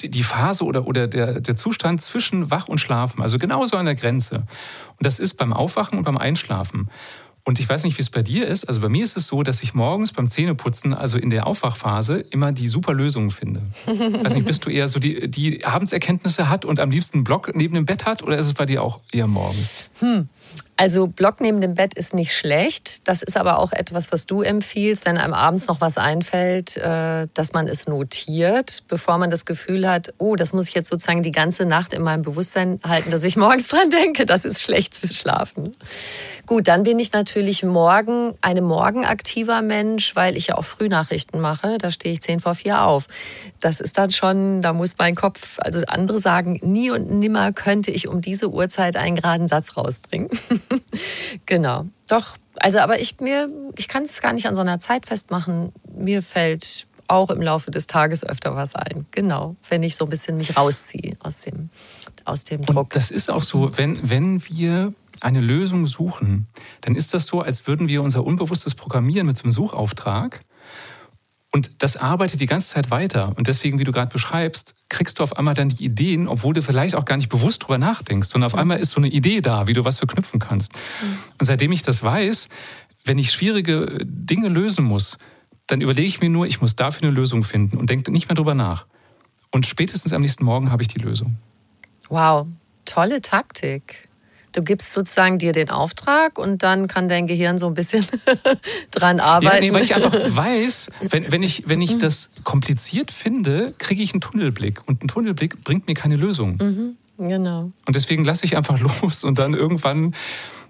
die Phase oder, oder der, der Zustand zwischen Wach und Schlafen, also genauso an der Grenze. Und das ist beim Aufwachen und beim Einschlafen. Und ich weiß nicht, wie es bei dir ist. Also bei mir ist es so, dass ich morgens beim Zähneputzen, also in der Aufwachphase, immer die super Lösungen finde. Weiß nicht, bist du eher so die, die Abendserkenntnisse hat und am liebsten einen Block neben dem Bett hat oder ist es bei dir auch eher morgens? Hm. Also Block neben dem Bett ist nicht schlecht. Das ist aber auch etwas, was du empfiehlst, wenn einem abends noch was einfällt, äh, dass man es notiert, bevor man das Gefühl hat, oh, das muss ich jetzt sozusagen die ganze Nacht in meinem Bewusstsein halten, dass ich morgens dran denke. Das ist schlecht fürs Schlafen. Gut, dann bin ich natürlich morgen eine morgenaktiver Mensch, weil ich ja auch Frühnachrichten mache. Da stehe ich zehn vor vier auf. Das ist dann schon, da muss mein Kopf, also andere sagen, nie und nimmer könnte ich um diese Uhrzeit einen geraden Satz rausbringen. genau. Doch, also aber ich mir, ich kann es gar nicht an so einer Zeit festmachen. Mir fällt auch im Laufe des Tages öfter was ein. Genau, wenn ich so ein bisschen mich rausziehe aus dem, aus dem Druck. Und das ist auch so, wenn, wenn wir eine Lösung suchen, dann ist das so, als würden wir unser Unbewusstes programmieren mit so einem Suchauftrag. Und das arbeitet die ganze Zeit weiter. Und deswegen, wie du gerade beschreibst, kriegst du auf einmal dann die Ideen, obwohl du vielleicht auch gar nicht bewusst drüber nachdenkst, sondern auf mhm. einmal ist so eine Idee da, wie du was verknüpfen kannst. Mhm. Und seitdem ich das weiß, wenn ich schwierige Dinge lösen muss, dann überlege ich mir nur, ich muss dafür eine Lösung finden und denke nicht mehr drüber nach. Und spätestens am nächsten Morgen habe ich die Lösung. Wow, tolle Taktik. Du gibst sozusagen dir den Auftrag und dann kann dein Gehirn so ein bisschen dran arbeiten. Ja, nee, weil ich einfach weiß, wenn, wenn ich, wenn ich das kompliziert finde, kriege ich einen Tunnelblick. Und ein Tunnelblick bringt mir keine Lösung. Mhm, genau. Und deswegen lasse ich einfach los und dann irgendwann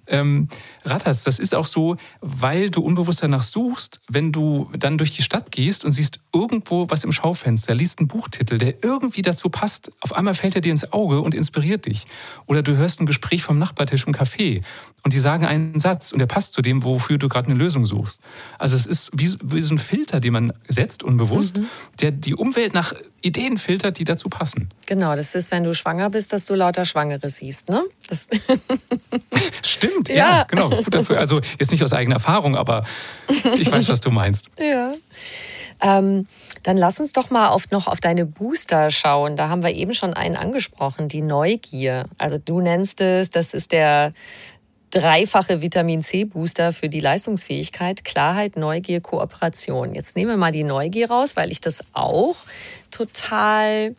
ähm, rattert's. Das ist auch so, weil du unbewusst danach suchst, wenn du dann durch die Stadt gehst und siehst irgendwo was im Schaufenster, liest einen Buchtitel, der irgendwie dazu passt. Auf einmal fällt er dir ins Auge und inspiriert dich. Oder du hörst ein Gespräch vom Nachbartisch im Café und die sagen einen Satz und der passt zu dem, wofür du gerade eine Lösung suchst. Also es ist wie, wie so ein Filter, den man setzt, unbewusst, mhm. der die Umwelt nach Ideen filtert, die dazu passen. Genau, das ist, wenn du schwanger bist, dass du lauter Schwangere siehst, ne? Stimmt, ja, ja genau. Gut dafür. Also jetzt nicht aus eigener Erfahrung, aber ich weiß, was du meinst. Ja. Ähm, dann lass uns doch mal auf, noch auf deine Booster schauen. Da haben wir eben schon einen angesprochen, die Neugier. Also du nennst es, das ist der dreifache Vitamin C-Booster für die Leistungsfähigkeit, Klarheit, Neugier, Kooperation. Jetzt nehmen wir mal die Neugier raus, weil ich das auch total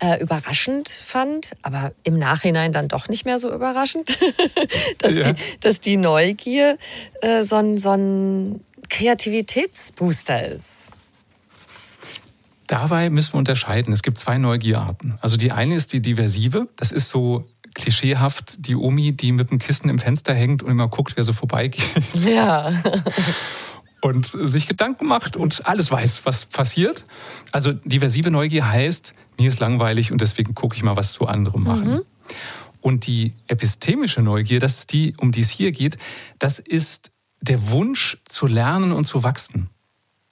äh, überraschend fand, aber im Nachhinein dann doch nicht mehr so überraschend, dass, ja. die, dass die Neugier äh, so, ein, so ein Kreativitätsbooster ist. Dabei müssen wir unterscheiden. Es gibt zwei Neugierarten. Also die eine ist die diversive. Das ist so klischeehaft die Omi, die mit dem Kissen im Fenster hängt und immer guckt, wer so vorbeigeht. Ja. und sich Gedanken macht und alles weiß, was passiert. Also diversive Neugier heißt, mir ist langweilig und deswegen gucke ich mal, was zu anderen machen. Mhm. Und die epistemische Neugier, das ist die, um die es hier geht, das ist der Wunsch zu lernen und zu wachsen.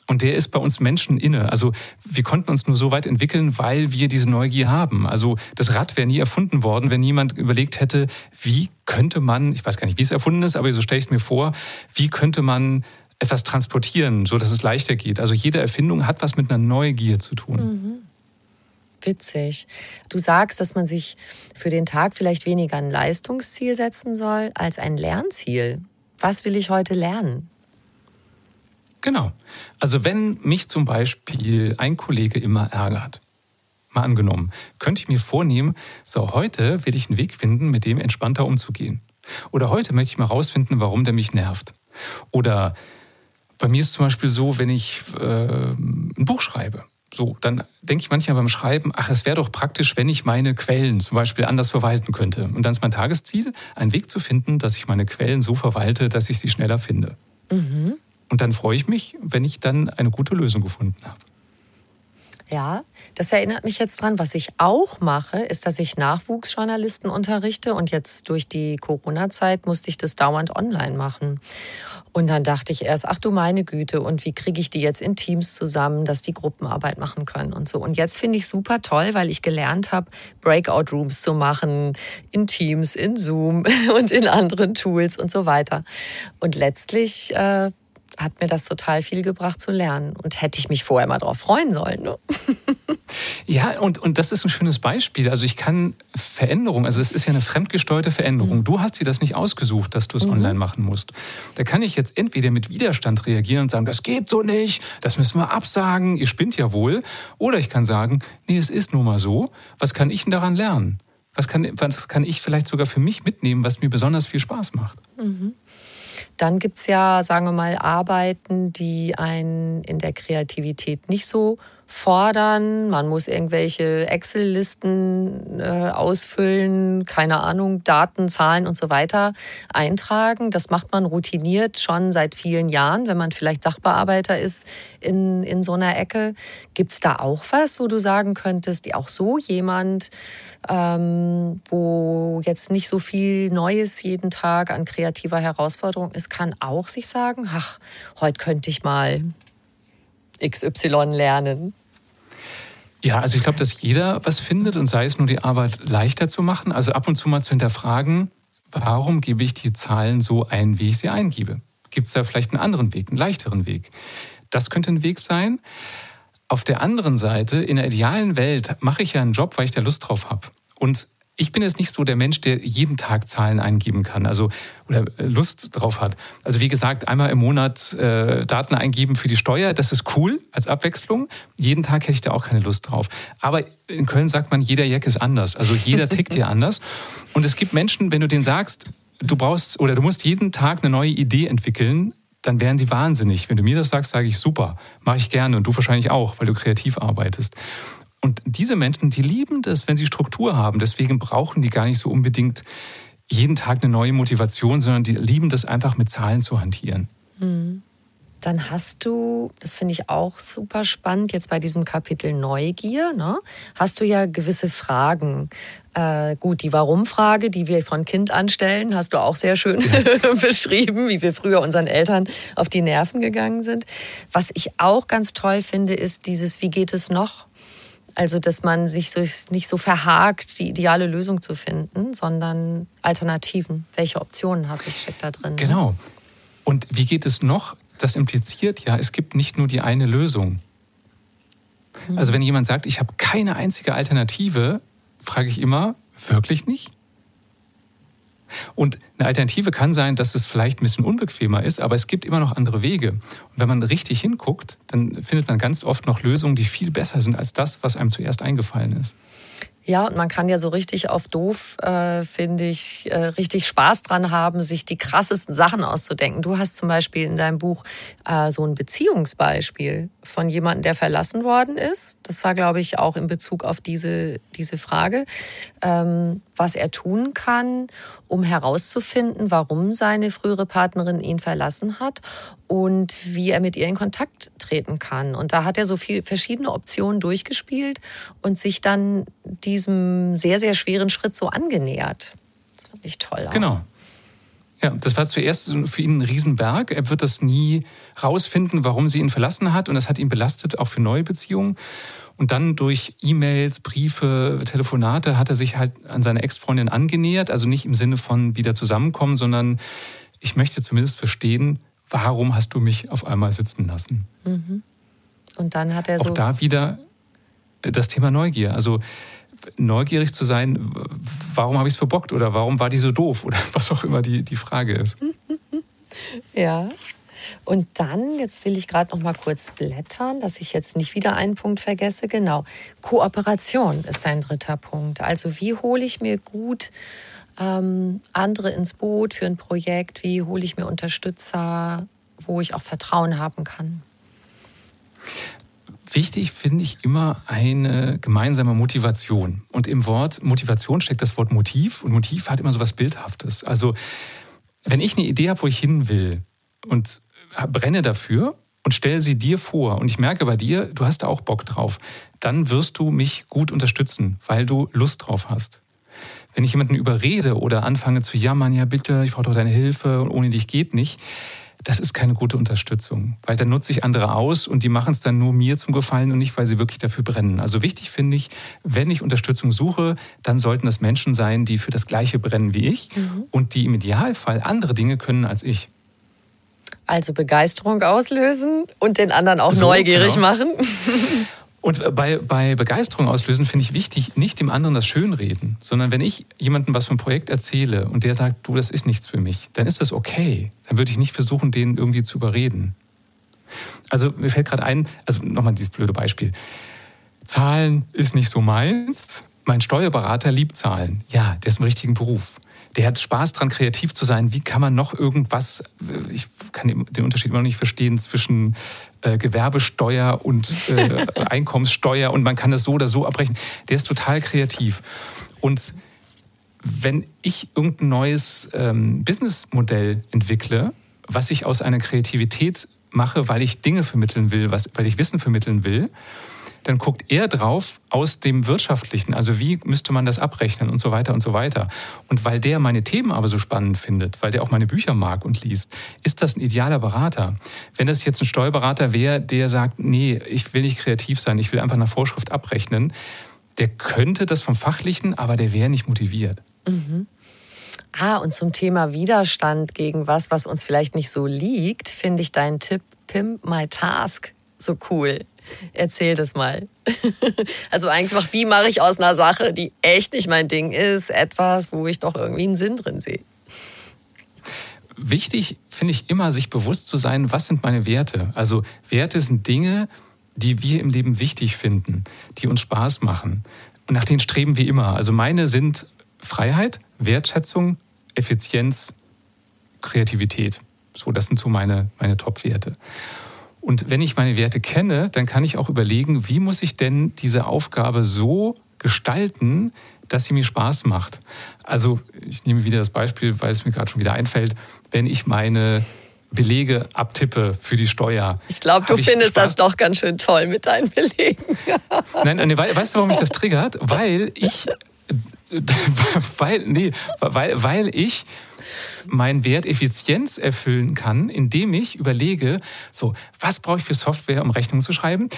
Und der ist bei uns Menschen inne. Also wir konnten uns nur so weit entwickeln, weil wir diese Neugier haben. Also das Rad wäre nie erfunden worden, wenn niemand überlegt hätte, wie könnte man, ich weiß gar nicht, wie es erfunden ist, aber so stelle ich es mir vor, wie könnte man etwas transportieren, so dass es leichter geht. Also jede Erfindung hat was mit einer Neugier zu tun. Mhm. Witzig. Du sagst, dass man sich für den Tag vielleicht weniger ein Leistungsziel setzen soll als ein Lernziel. Was will ich heute lernen? Genau. Also wenn mich zum Beispiel ein Kollege immer ärgert, mal angenommen, könnte ich mir vornehmen, so heute will ich einen Weg finden, mit dem entspannter umzugehen. Oder heute möchte ich mal rausfinden, warum der mich nervt. Oder bei mir ist es zum Beispiel so, wenn ich äh, ein Buch schreibe, so, dann denke ich manchmal beim Schreiben, ach, es wäre doch praktisch, wenn ich meine Quellen zum Beispiel anders verwalten könnte. Und dann ist mein Tagesziel, einen Weg zu finden, dass ich meine Quellen so verwalte, dass ich sie schneller finde. Mhm. Und dann freue ich mich, wenn ich dann eine gute Lösung gefunden habe. Ja, das erinnert mich jetzt dran. Was ich auch mache, ist, dass ich Nachwuchsjournalisten unterrichte. Und jetzt durch die Corona-Zeit musste ich das dauernd online machen. Und dann dachte ich erst, ach du meine Güte, und wie kriege ich die jetzt in Teams zusammen, dass die Gruppenarbeit machen können und so. Und jetzt finde ich super toll, weil ich gelernt habe, Breakout Rooms zu machen in Teams, in Zoom und in anderen Tools und so weiter. Und letztlich äh, hat mir das total viel gebracht zu lernen. Und hätte ich mich vorher mal drauf freuen sollen. Ne? Ja, und, und das ist ein schönes Beispiel. Also ich kann Veränderung, also es ist ja eine fremdgesteuerte Veränderung. Mhm. Du hast dir das nicht ausgesucht, dass du es mhm. online machen musst. Da kann ich jetzt entweder mit Widerstand reagieren und sagen, das geht so nicht, das müssen wir absagen, ihr spinnt ja wohl. Oder ich kann sagen, nee, es ist nun mal so. Was kann ich denn daran lernen? Was kann, was kann ich vielleicht sogar für mich mitnehmen, was mir besonders viel Spaß macht? Mhm. Dann gibt es ja, sagen wir mal, Arbeiten, die einen in der Kreativität nicht so fordern. Man muss irgendwelche Excel-Listen äh, ausfüllen, keine Ahnung, Daten, Zahlen und so weiter eintragen. Das macht man routiniert schon seit vielen Jahren, wenn man vielleicht Sachbearbeiter ist in, in so einer Ecke. Gibt es da auch was, wo du sagen könntest, auch so jemand, ähm, wo jetzt nicht so viel Neues jeden Tag an kreativer Herausforderung ist, kann auch sich sagen, ach, heute könnte ich mal XY lernen? Ja, also ich glaube, dass jeder was findet und sei es nur die Arbeit leichter zu machen. Also ab und zu mal zu hinterfragen, warum gebe ich die Zahlen so ein, wie ich sie eingebe? Gibt es da vielleicht einen anderen Weg, einen leichteren Weg? Das könnte ein Weg sein. Auf der anderen Seite, in der idealen Welt mache ich ja einen Job, weil ich da Lust drauf habe. Und ich bin jetzt nicht so der Mensch, der jeden Tag Zahlen eingeben kann, also oder Lust drauf hat. Also wie gesagt, einmal im Monat äh, Daten eingeben für die Steuer, das ist cool als Abwechslung. Jeden Tag hätte ich da auch keine Lust drauf. Aber in Köln sagt man, jeder Jack ist anders. Also jeder tickt hier anders. Und es gibt Menschen, wenn du denen sagst, du brauchst oder du musst jeden Tag eine neue Idee entwickeln, dann wären sie wahnsinnig. Wenn du mir das sagst, sage ich super, mache ich gerne und du wahrscheinlich auch, weil du kreativ arbeitest. Und diese Menschen, die lieben das, wenn sie Struktur haben. Deswegen brauchen die gar nicht so unbedingt jeden Tag eine neue Motivation, sondern die lieben das einfach mit Zahlen zu hantieren. Mhm. Dann hast du, das finde ich auch super spannend, jetzt bei diesem Kapitel Neugier, ne, hast du ja gewisse Fragen. Äh, gut, die Warum-Frage, die wir von Kind anstellen, hast du auch sehr schön ja. beschrieben, wie wir früher unseren Eltern auf die Nerven gegangen sind. Was ich auch ganz toll finde, ist dieses, wie geht es noch? Also, dass man sich so, nicht so verhakt, die ideale Lösung zu finden, sondern Alternativen. Welche Optionen habe ich, steckt da drin. Genau. Und wie geht es noch? Das impliziert ja, es gibt nicht nur die eine Lösung. Hm. Also, wenn jemand sagt, ich habe keine einzige Alternative, frage ich immer, wirklich nicht? Und eine Alternative kann sein, dass es vielleicht ein bisschen unbequemer ist, aber es gibt immer noch andere Wege. Und wenn man richtig hinguckt, dann findet man ganz oft noch Lösungen, die viel besser sind als das, was einem zuerst eingefallen ist. Ja, und man kann ja so richtig auf doof, äh, finde ich, äh, richtig Spaß dran haben, sich die krassesten Sachen auszudenken. Du hast zum Beispiel in deinem Buch äh, so ein Beziehungsbeispiel von jemandem, der verlassen worden ist. Das war, glaube ich, auch in Bezug auf diese, diese Frage, ähm, was er tun kann, um herauszufinden, warum seine frühere Partnerin ihn verlassen hat und wie er mit ihr in Kontakt treten kann. Und da hat er so viele verschiedene Optionen durchgespielt und sich dann diesem sehr, sehr schweren Schritt so angenähert. Das fand ich toll. Auch. Genau. Ja, das war zuerst für ihn ein Riesenberg. Er wird das nie rausfinden, warum sie ihn verlassen hat. Und das hat ihn belastet, auch für neue Beziehungen. Und dann durch E-Mails, Briefe, Telefonate hat er sich halt an seine Ex-Freundin angenähert. Also nicht im Sinne von wieder zusammenkommen, sondern ich möchte zumindest verstehen, warum hast du mich auf einmal sitzen lassen? Mhm. Und dann hat er so. Auch da wieder das Thema Neugier. Also neugierig zu sein, warum habe ich es verbockt oder warum war die so doof oder was auch immer die, die Frage ist. Ja. Und dann, jetzt will ich gerade noch mal kurz blättern, dass ich jetzt nicht wieder einen Punkt vergesse. Genau, Kooperation ist ein dritter Punkt. Also wie hole ich mir gut ähm, andere ins Boot für ein Projekt? Wie hole ich mir Unterstützer, wo ich auch Vertrauen haben kann? Wichtig finde ich immer eine gemeinsame Motivation. Und im Wort Motivation steckt das Wort Motiv und Motiv hat immer so was Bildhaftes. Also wenn ich eine Idee habe, wo ich hin will und brenne dafür und stelle sie dir vor und ich merke bei dir, du hast da auch Bock drauf, dann wirst du mich gut unterstützen, weil du Lust drauf hast. Wenn ich jemanden überrede oder anfange zu jammern, ja bitte, ich brauche doch deine Hilfe und ohne dich geht nicht, das ist keine gute Unterstützung, weil dann nutze ich andere aus und die machen es dann nur mir zum Gefallen und nicht, weil sie wirklich dafür brennen. Also wichtig finde ich, wenn ich Unterstützung suche, dann sollten das Menschen sein, die für das Gleiche brennen wie ich mhm. und die im Idealfall andere Dinge können als ich. Also Begeisterung auslösen und den anderen auch so, neugierig genau. machen. Und bei, bei Begeisterung auslösen finde ich wichtig, nicht dem anderen das Schönreden, sondern wenn ich jemandem was vom Projekt erzähle und der sagt, du, das ist nichts für mich, dann ist das okay. Dann würde ich nicht versuchen, den irgendwie zu überreden. Also mir fällt gerade ein, also nochmal dieses blöde Beispiel. Zahlen ist nicht so meins. Mein Steuerberater liebt Zahlen. Ja, der ist im richtigen Beruf der hat Spaß dran, kreativ zu sein. Wie kann man noch irgendwas, ich kann den Unterschied immer noch nicht verstehen zwischen äh, Gewerbesteuer und äh, Einkommenssteuer und man kann das so oder so abbrechen. Der ist total kreativ. Und wenn ich irgendein neues ähm, Businessmodell entwickle, was ich aus einer Kreativität mache, weil ich Dinge vermitteln will, was, weil ich Wissen vermitteln will, dann guckt er drauf aus dem Wirtschaftlichen, also wie müsste man das abrechnen und so weiter und so weiter. Und weil der meine Themen aber so spannend findet, weil der auch meine Bücher mag und liest, ist das ein idealer Berater. Wenn das jetzt ein Steuerberater wäre, der sagt, nee, ich will nicht kreativ sein, ich will einfach nach Vorschrift abrechnen, der könnte das vom Fachlichen, aber der wäre nicht motiviert. Mhm. Ah, und zum Thema Widerstand gegen was, was uns vielleicht nicht so liegt, finde ich deinen Tipp Pimp My Task so cool. Erzähl das mal. Also einfach, wie mache ich aus einer Sache, die echt nicht mein Ding ist, etwas, wo ich doch irgendwie einen Sinn drin sehe? Wichtig finde ich immer, sich bewusst zu sein, was sind meine Werte. Also Werte sind Dinge, die wir im Leben wichtig finden, die uns Spaß machen. Und nach denen streben wir immer. Also meine sind Freiheit, Wertschätzung, Effizienz, Kreativität. So, das sind so meine, meine Top-Werte. Und wenn ich meine Werte kenne, dann kann ich auch überlegen, wie muss ich denn diese Aufgabe so gestalten, dass sie mir Spaß macht. Also ich nehme wieder das Beispiel, weil es mir gerade schon wieder einfällt, wenn ich meine Belege abtippe für die Steuer. Ich glaube, du findest Spaß. das doch ganz schön toll mit deinen Belegen. nein, nein, weißt du, warum mich das triggert? Weil ich, weil, nee, weil, weil ich meinen Wert Effizienz erfüllen kann, indem ich überlege, so, was brauche ich für Software, um Rechnungen zu schreiben?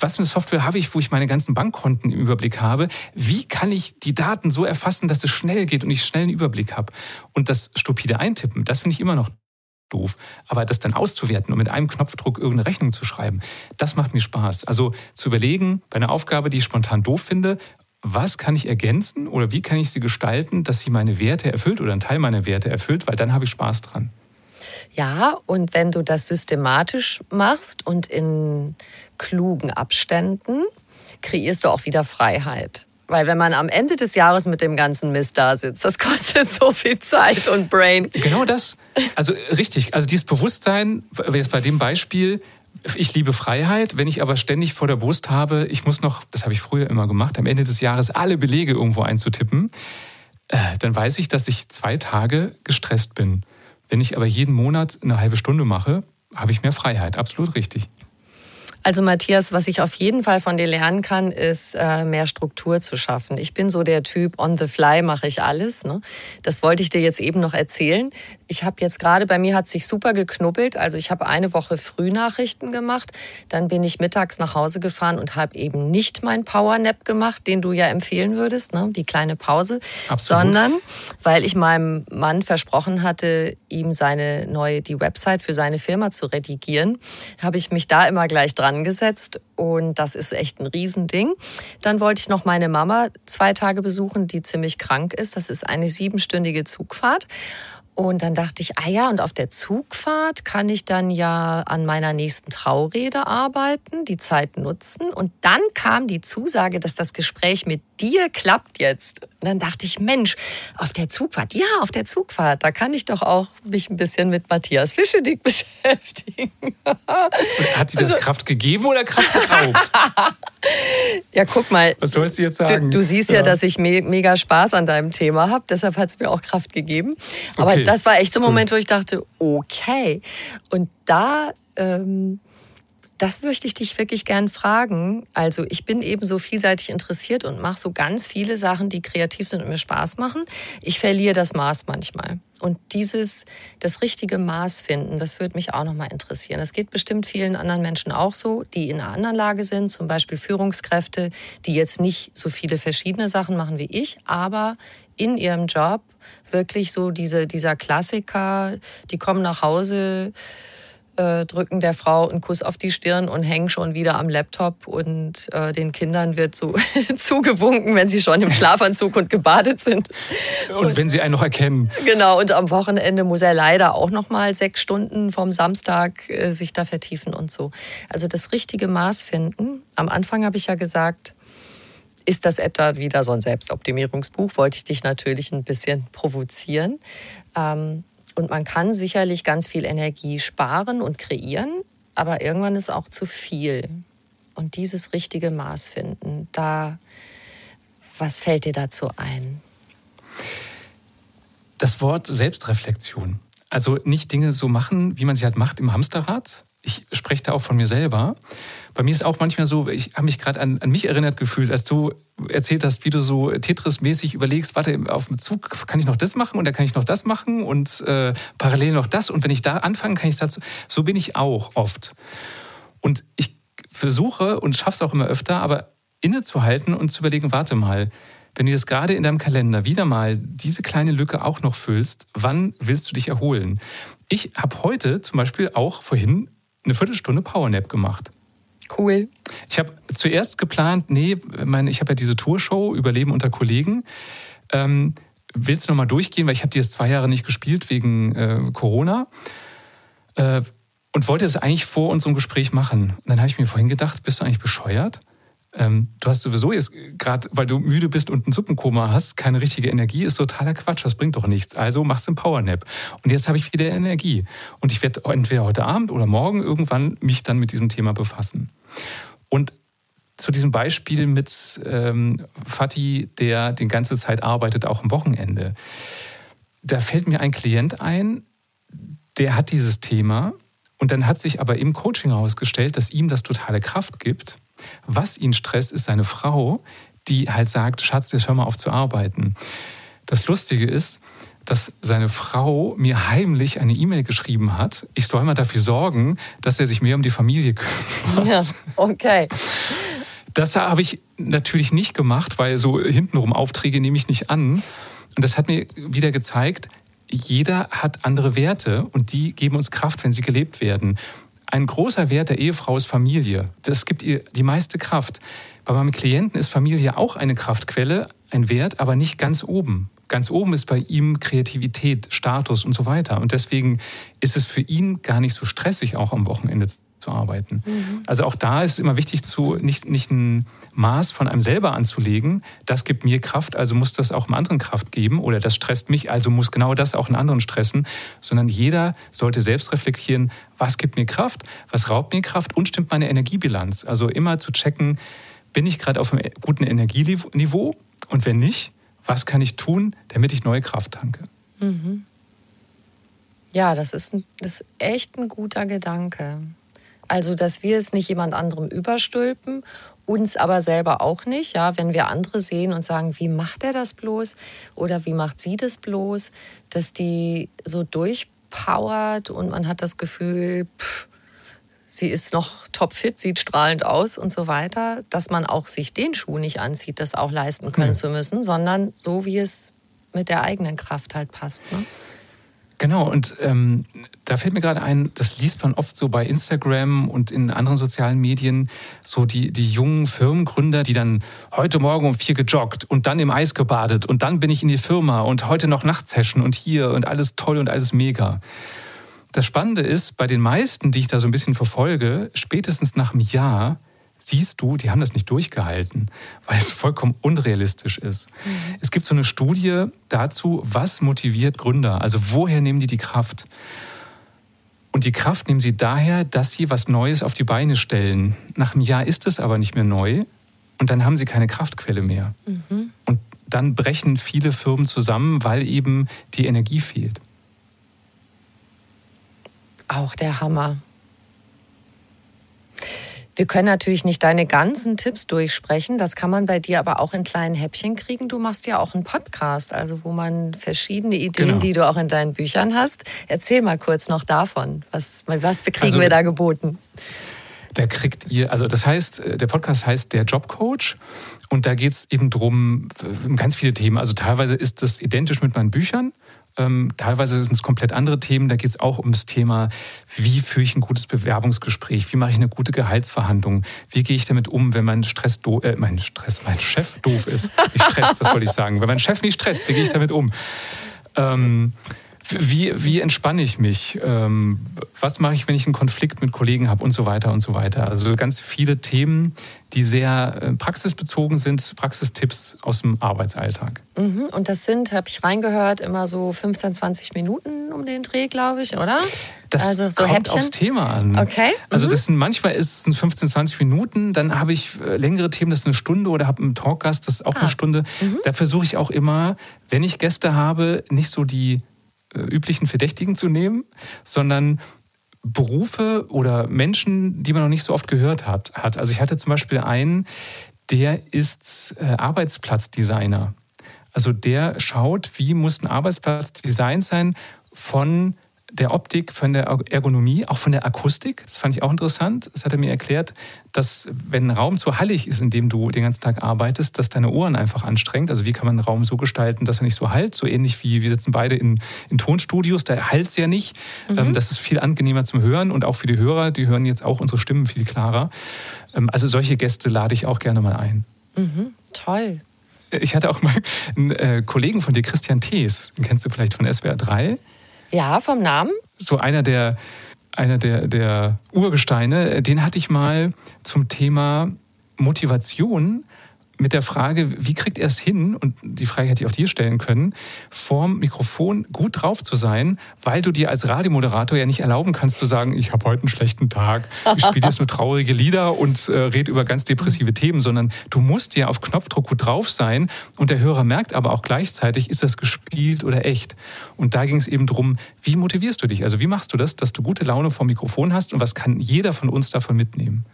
was für eine Software habe ich, wo ich meine ganzen Bankkonten im Überblick habe? Wie kann ich die Daten so erfassen, dass es schnell geht und ich schnell einen Überblick habe? Und das stupide Eintippen, das finde ich immer noch doof. Aber das dann auszuwerten und mit einem Knopfdruck irgendeine Rechnung zu schreiben, das macht mir Spaß. Also zu überlegen, bei einer Aufgabe, die ich spontan doof finde, was kann ich ergänzen oder wie kann ich sie gestalten, dass sie meine Werte erfüllt oder einen Teil meiner Werte erfüllt, weil dann habe ich Spaß dran. Ja, und wenn du das systematisch machst und in klugen Abständen, kreierst du auch wieder Freiheit. Weil wenn man am Ende des Jahres mit dem ganzen Mist da sitzt, das kostet so viel Zeit und Brain. Genau das. Also richtig. Also dieses Bewusstsein, jetzt bei dem Beispiel, ich liebe Freiheit, wenn ich aber ständig vor der Brust habe, ich muss noch, das habe ich früher immer gemacht, am Ende des Jahres alle Belege irgendwo einzutippen, äh, dann weiß ich, dass ich zwei Tage gestresst bin. Wenn ich aber jeden Monat eine halbe Stunde mache, habe ich mehr Freiheit. Absolut richtig. Also Matthias, was ich auf jeden Fall von dir lernen kann, ist äh, mehr Struktur zu schaffen. Ich bin so der Typ, on the fly mache ich alles. Ne? Das wollte ich dir jetzt eben noch erzählen. Ich habe jetzt gerade, bei mir hat sich super geknubbelt. Also ich habe eine Woche Frühnachrichten gemacht. Dann bin ich mittags nach Hause gefahren und habe eben nicht mein Powernap gemacht, den du ja empfehlen würdest, ne? die kleine Pause. Absolut. Sondern, weil ich meinem Mann versprochen hatte, ihm seine neue, die Website für seine Firma zu redigieren, habe ich mich da immer gleich dran angesetzt und das ist echt ein Riesending. Dann wollte ich noch meine Mama zwei Tage besuchen, die ziemlich krank ist. Das ist eine siebenstündige Zugfahrt. Und dann dachte ich, ah ja, und auf der Zugfahrt kann ich dann ja an meiner nächsten Traurede arbeiten, die Zeit nutzen. Und dann kam die Zusage, dass das Gespräch mit dir klappt jetzt. Und dann dachte ich, Mensch, auf der Zugfahrt, ja, auf der Zugfahrt, da kann ich doch auch mich ein bisschen mit Matthias Fischedick beschäftigen. Hat sie das also, Kraft gegeben oder Kraft geraubt? ja, guck mal. Was sollst du jetzt sagen? Du, du siehst ja. ja. dass ich me mega Spaß an deinem Thema habe, deshalb hat es mir auch Kraft gegeben. Aber okay das war echt so ein Moment, wo ich dachte, okay. Und da, ähm, das möchte ich dich wirklich gern fragen. Also ich bin eben so vielseitig interessiert und mache so ganz viele Sachen, die kreativ sind und mir Spaß machen. Ich verliere das Maß manchmal. Und dieses, das richtige Maß finden, das würde mich auch nochmal interessieren. Das geht bestimmt vielen anderen Menschen auch so, die in einer anderen Lage sind, zum Beispiel Führungskräfte, die jetzt nicht so viele verschiedene Sachen machen wie ich, aber in ihrem Job wirklich so diese, dieser Klassiker, die kommen nach Hause, äh, drücken der Frau einen Kuss auf die Stirn und hängen schon wieder am Laptop und äh, den Kindern wird so zugewunken, wenn sie schon im Schlafanzug und gebadet sind. Und, und, wenn sie einen noch erkennen. Genau, und am Wochenende muss er leider auch noch mal sechs Stunden vom Samstag äh, sich da vertiefen und so. Also das richtige Maß finden. Am Anfang habe ich ja gesagt, ist das etwa wieder so ein Selbstoptimierungsbuch? Wollte ich dich natürlich ein bisschen provozieren. Ähm, und man kann sicherlich ganz viel Energie sparen und kreieren, aber irgendwann ist auch zu viel. Und dieses richtige Maß finden, da, was fällt dir dazu ein? Das Wort Selbstreflexion. Also nicht Dinge so machen, wie man sie halt macht im Hamsterrad, ich spreche da auch von mir selber. Bei mir ist auch manchmal so, ich habe mich gerade an, an mich erinnert gefühlt, als du erzählt hast, wie du so Tetris-mäßig überlegst, warte, auf dem Zug kann ich noch das machen und dann kann ich noch das machen und äh, parallel noch das und wenn ich da anfange, kann ich dazu. So bin ich auch oft. Und ich versuche und schaffe es auch immer öfter, aber innezuhalten und zu überlegen, warte mal, wenn du jetzt gerade in deinem Kalender wieder mal diese kleine Lücke auch noch füllst, wann willst du dich erholen? Ich habe heute zum Beispiel auch vorhin eine Viertelstunde Powernap gemacht. Cool. Ich habe zuerst geplant, nee, meine, ich habe ja diese Tourshow Überleben unter Kollegen. Ähm, willst du nochmal durchgehen, weil ich habe die jetzt zwei Jahre nicht gespielt wegen äh, Corona. Äh, und wollte es eigentlich vor unserem Gespräch machen. Und dann habe ich mir vorhin gedacht, bist du eigentlich bescheuert? Ähm, du hast sowieso jetzt gerade, weil du müde bist und ein Suppenkoma hast, keine richtige Energie, ist totaler Quatsch, das bringt doch nichts. Also machst du einen Powernap. Und jetzt habe ich wieder Energie. Und ich werde entweder heute Abend oder morgen irgendwann mich dann mit diesem Thema befassen. Und zu diesem Beispiel mit ähm, Fatih, der die ganze Zeit arbeitet, auch am Wochenende. Da fällt mir ein Klient ein, der hat dieses Thema und dann hat sich aber im Coaching herausgestellt, dass ihm das totale Kraft gibt was ihn stresst, ist seine Frau, die halt sagt, Schatz, jetzt hör mal auf zu arbeiten. Das Lustige ist, dass seine Frau mir heimlich eine E-Mail geschrieben hat, ich soll mal dafür sorgen, dass er sich mehr um die Familie kümmert. Ja, okay. Das habe ich natürlich nicht gemacht, weil so hintenrum Aufträge nehme ich nicht an. Und das hat mir wieder gezeigt, jeder hat andere Werte und die geben uns Kraft, wenn sie gelebt werden. Ein großer Wert der Ehefrau ist Familie. Das gibt ihr die meiste Kraft. Bei meinem Klienten ist Familie auch eine Kraftquelle, ein Wert, aber nicht ganz oben. Ganz oben ist bei ihm Kreativität, Status und so weiter. Und deswegen ist es für ihn gar nicht so stressig, auch am Wochenende zu arbeiten. Mhm. Also auch da ist es immer wichtig, zu, nicht, nicht ein Maß von einem selber anzulegen. Das gibt mir Kraft, also muss das auch einem anderen Kraft geben. Oder das stresst mich, also muss genau das auch einen anderen stressen. Sondern jeder sollte selbst reflektieren, was gibt mir Kraft, was raubt mir Kraft und stimmt meine Energiebilanz. Also immer zu checken, bin ich gerade auf einem guten Energieniveau und wenn nicht, was kann ich tun, damit ich neue Kraft tanke. Mhm. Ja, das ist, ein, das ist echt ein guter Gedanke. Also, dass wir es nicht jemand anderem überstülpen, uns aber selber auch nicht. Ja, wenn wir andere sehen und sagen, wie macht er das bloß oder wie macht sie das bloß, dass die so durchpowert und man hat das Gefühl, pff, sie ist noch topfit, sieht strahlend aus und so weiter, dass man auch sich den Schuh nicht anzieht, das auch leisten können mhm. zu müssen, sondern so, wie es mit der eigenen Kraft halt passt. Ne? Genau, und ähm, da fällt mir gerade ein, das liest man oft so bei Instagram und in anderen sozialen Medien, so die, die jungen Firmengründer, die dann heute Morgen um vier gejoggt und dann im Eis gebadet und dann bin ich in die Firma und heute noch Nachtsession und hier und alles toll und alles mega. Das Spannende ist, bei den meisten, die ich da so ein bisschen verfolge, spätestens nach einem Jahr siehst du, die haben das nicht durchgehalten, weil es vollkommen unrealistisch ist. Mhm. Es gibt so eine Studie dazu, was motiviert Gründer, also woher nehmen die die Kraft? Und die Kraft nehmen sie daher, dass sie was Neues auf die Beine stellen. Nach einem Jahr ist es aber nicht mehr neu und dann haben sie keine Kraftquelle mehr. Mhm. Und dann brechen viele Firmen zusammen, weil eben die Energie fehlt. Auch der Hammer. Wir können natürlich nicht deine ganzen Tipps durchsprechen. Das kann man bei dir aber auch in kleinen Häppchen kriegen. Du machst ja auch einen Podcast, also wo man verschiedene Ideen, genau. die du auch in deinen Büchern hast. Erzähl mal kurz noch davon. Was, was kriegen also, wir da geboten? Da kriegt ihr, also das heißt, der Podcast heißt Der Jobcoach und da geht es eben drum, ganz viele Themen. Also teilweise ist das identisch mit meinen Büchern. Ähm, teilweise sind es komplett andere Themen. Da geht es auch ums Thema, wie führe ich ein gutes Bewerbungsgespräch, wie mache ich eine gute Gehaltsverhandlung, wie gehe ich damit um, wenn mein Stress do äh, mein Stress, mein Chef doof ist. Nicht Stress, das wollte ich sagen. Wenn mein Chef nicht stresst, wie gehe ich damit um? Ähm, wie, wie entspanne ich mich? Ähm, was mache ich, wenn ich einen Konflikt mit Kollegen habe und so weiter und so weiter? Also ganz viele Themen, die sehr äh, praxisbezogen sind, Praxistipps aus dem Arbeitsalltag. Mhm. Und das sind, habe ich reingehört, immer so 15, 20 Minuten um den Dreh, glaube ich, oder? Das also so kommt Häppchen. aufs Thema an. Okay. Mhm. Also das sind manchmal ist es 15, 20 Minuten, dann habe ich äh, längere Themen, das ist eine Stunde oder habe einen Talkgast, das ist auch ah. eine Stunde. Mhm. Da versuche ich auch immer, wenn ich Gäste habe, nicht so die üblichen Verdächtigen zu nehmen, sondern Berufe oder Menschen, die man noch nicht so oft gehört hat. Also ich hatte zum Beispiel einen, der ist äh, Arbeitsplatzdesigner. Also der schaut, wie muss ein Arbeitsplatz designt sein von der Optik, von der Ergonomie, auch von der Akustik. Das fand ich auch interessant. Das hat er mir erklärt, dass wenn ein Raum zu hallig ist, in dem du den ganzen Tag arbeitest, dass deine Ohren einfach anstrengt. Also wie kann man einen Raum so gestalten, dass er nicht so halt? So ähnlich wie wir sitzen beide in, in Tonstudios, da halt es ja nicht. Mhm. Ähm, das ist viel angenehmer zum Hören und auch für die Hörer, die hören jetzt auch unsere Stimmen viel klarer. Ähm, also solche Gäste lade ich auch gerne mal ein. Mhm. Toll. Ich hatte auch mal einen äh, Kollegen von dir, Christian Thees, den kennst du vielleicht von SWR 3. Ja, vom Namen? So einer der, einer der, der Urgesteine, den hatte ich mal zum Thema Motivation mit der Frage, wie kriegt er es hin, und die Frage hätte ich auch dir stellen können, vorm Mikrofon gut drauf zu sein, weil du dir als Radiomoderator ja nicht erlauben kannst zu sagen, ich habe heute einen schlechten Tag, ich spiele jetzt nur traurige Lieder und äh, rede über ganz depressive Themen, sondern du musst ja auf Knopfdruck gut drauf sein und der Hörer merkt aber auch gleichzeitig, ist das gespielt oder echt. Und da ging es eben darum, wie motivierst du dich? Also wie machst du das, dass du gute Laune vor Mikrofon hast und was kann jeder von uns davon mitnehmen?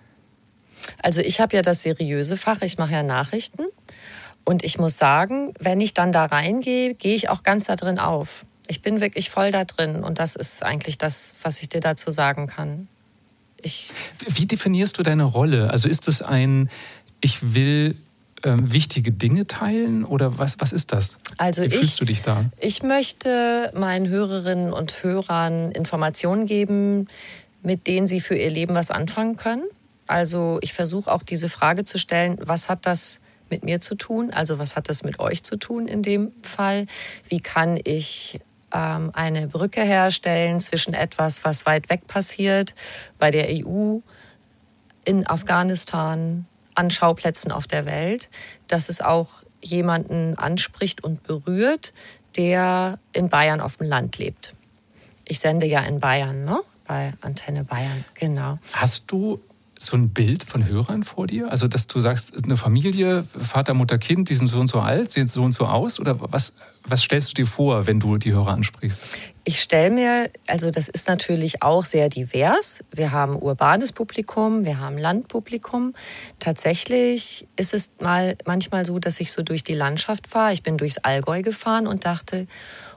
Also ich habe ja das seriöse Fach, ich mache ja Nachrichten. Und ich muss sagen, wenn ich dann da reingehe, gehe ich auch ganz da drin auf. Ich bin wirklich voll da drin und das ist eigentlich das, was ich dir dazu sagen kann. Ich Wie definierst du deine Rolle? Also ist es ein, ich will ähm, wichtige Dinge teilen oder was, was ist das? Also Wie ich, fühlst du dich da? Ich möchte meinen Hörerinnen und Hörern Informationen geben, mit denen sie für ihr Leben was anfangen können. Also ich versuche auch diese Frage zu stellen, was hat das mit mir zu tun? Also was hat das mit euch zu tun in dem Fall? Wie kann ich ähm, eine Brücke herstellen zwischen etwas, was weit weg passiert, bei der EU, in Afghanistan, an Schauplätzen auf der Welt, dass es auch jemanden anspricht und berührt, der in Bayern auf dem Land lebt. Ich sende ja in Bayern, ne? bei Antenne Bayern, genau. Hast du so ein Bild von Hörern vor dir? Also, dass du sagst, eine Familie, Vater, Mutter, Kind, die sind so und so alt, sehen so und so aus? Oder was, was stellst du dir vor, wenn du die Hörer ansprichst? Ich stelle mir, also das ist natürlich auch sehr divers. Wir haben urbanes Publikum, wir haben Landpublikum. Tatsächlich ist es mal manchmal so, dass ich so durch die Landschaft fahre. Ich bin durchs Allgäu gefahren und dachte,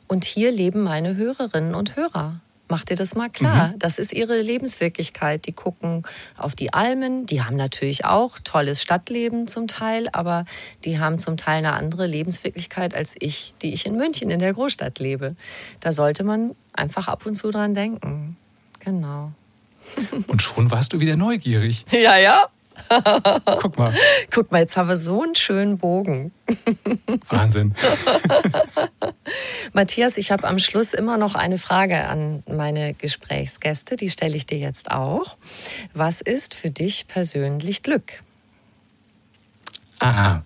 und hier leben meine Hörerinnen und Hörer. Mach dir das mal klar. Mhm. Das ist ihre Lebenswirklichkeit. Die gucken auf die Almen. Die haben natürlich auch tolles Stadtleben zum Teil, aber die haben zum Teil eine andere Lebenswirklichkeit als ich, die ich in München in der Großstadt lebe. Da sollte man einfach ab und zu dran denken. Genau. Und schon warst du wieder neugierig. Ja, ja. Guck mal. Guck mal, jetzt haben wir so einen schönen Bogen. Wahnsinn. Matthias, ich habe am Schluss immer noch eine Frage an meine Gesprächsgäste. Die stelle ich dir jetzt auch. Was ist für dich persönlich Glück? Aha.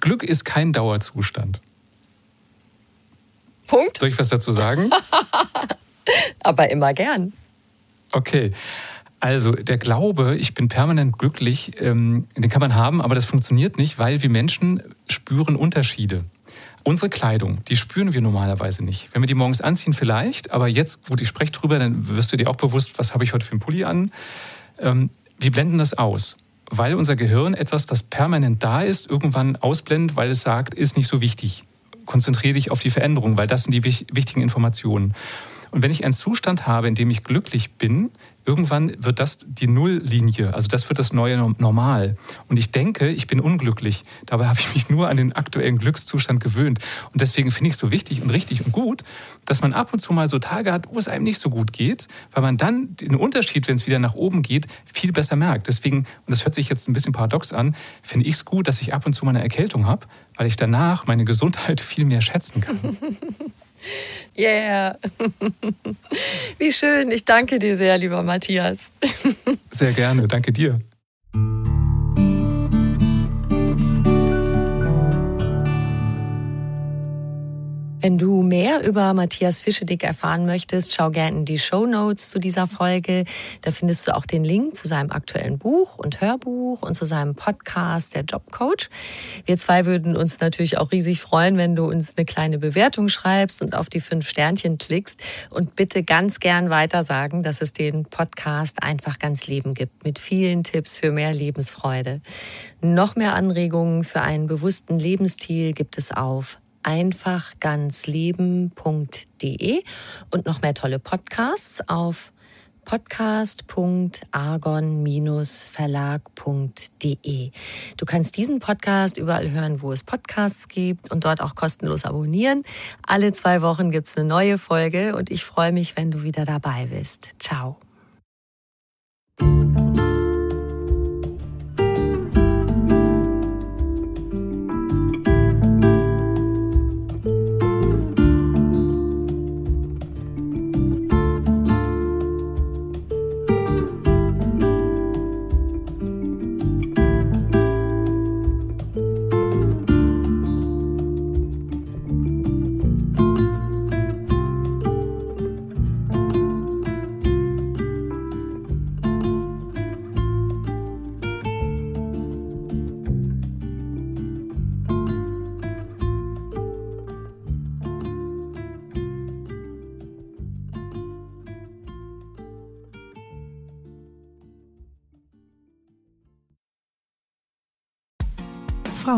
Glück ist kein Dauerzustand. Punkt. Soll ich was dazu sagen? Aber immer gern. Okay. Also der Glaube, ich bin permanent glücklich, ähm, den kann man haben, aber das funktioniert nicht, weil wir Menschen spüren Unterschiede. Unsere Kleidung, die spüren wir normalerweise nicht. Wenn wir die morgens anziehen, vielleicht, aber jetzt, wo ich spreche drüber, dann wirst du dir auch bewusst, was habe ich heute für einen Pulli an. Ähm, wir blenden das aus, weil unser Gehirn etwas, was permanent da ist, irgendwann ausblendet, weil es sagt, ist nicht so wichtig. Konzentriere dich auf die Veränderung, weil das sind die wichtigen Informationen. Und wenn ich einen Zustand habe, in dem ich glücklich bin, irgendwann wird das die Nulllinie, also das wird das neue Normal. Und ich denke, ich bin unglücklich. Dabei habe ich mich nur an den aktuellen Glückszustand gewöhnt. Und deswegen finde ich es so wichtig und richtig und gut, dass man ab und zu mal so Tage hat, wo es einem nicht so gut geht, weil man dann den Unterschied, wenn es wieder nach oben geht, viel besser merkt. Deswegen, und das hört sich jetzt ein bisschen paradox an, finde ich es gut, dass ich ab und zu mal eine Erkältung habe, weil ich danach meine Gesundheit viel mehr schätzen kann. Yeah. Wie schön. Ich danke dir sehr, lieber Matthias. Sehr gerne. Danke dir. Wenn du mehr über Matthias Fischedick erfahren möchtest, schau gerne in die Show Notes zu dieser Folge. Da findest du auch den Link zu seinem aktuellen Buch und Hörbuch und zu seinem Podcast, der Jobcoach. Wir zwei würden uns natürlich auch riesig freuen, wenn du uns eine kleine Bewertung schreibst und auf die fünf Sternchen klickst und bitte ganz gern weiter sagen, dass es den Podcast einfach ganz Leben gibt mit vielen Tipps für mehr Lebensfreude. Noch mehr Anregungen für einen bewussten Lebensstil gibt es auf einfachganzleben.de und noch mehr tolle Podcasts auf podcast.argon-verlag.de. Du kannst diesen Podcast überall hören, wo es Podcasts gibt und dort auch kostenlos abonnieren. Alle zwei Wochen gibt es eine neue Folge und ich freue mich, wenn du wieder dabei bist. Ciao.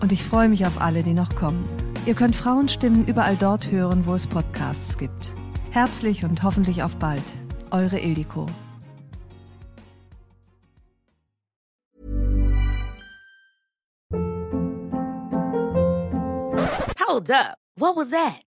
Und ich freue mich auf alle, die noch kommen. Ihr könnt Frauenstimmen überall dort hören, wo es Podcasts gibt. Herzlich und hoffentlich auf bald. Eure Ildiko. Hold up. What was that?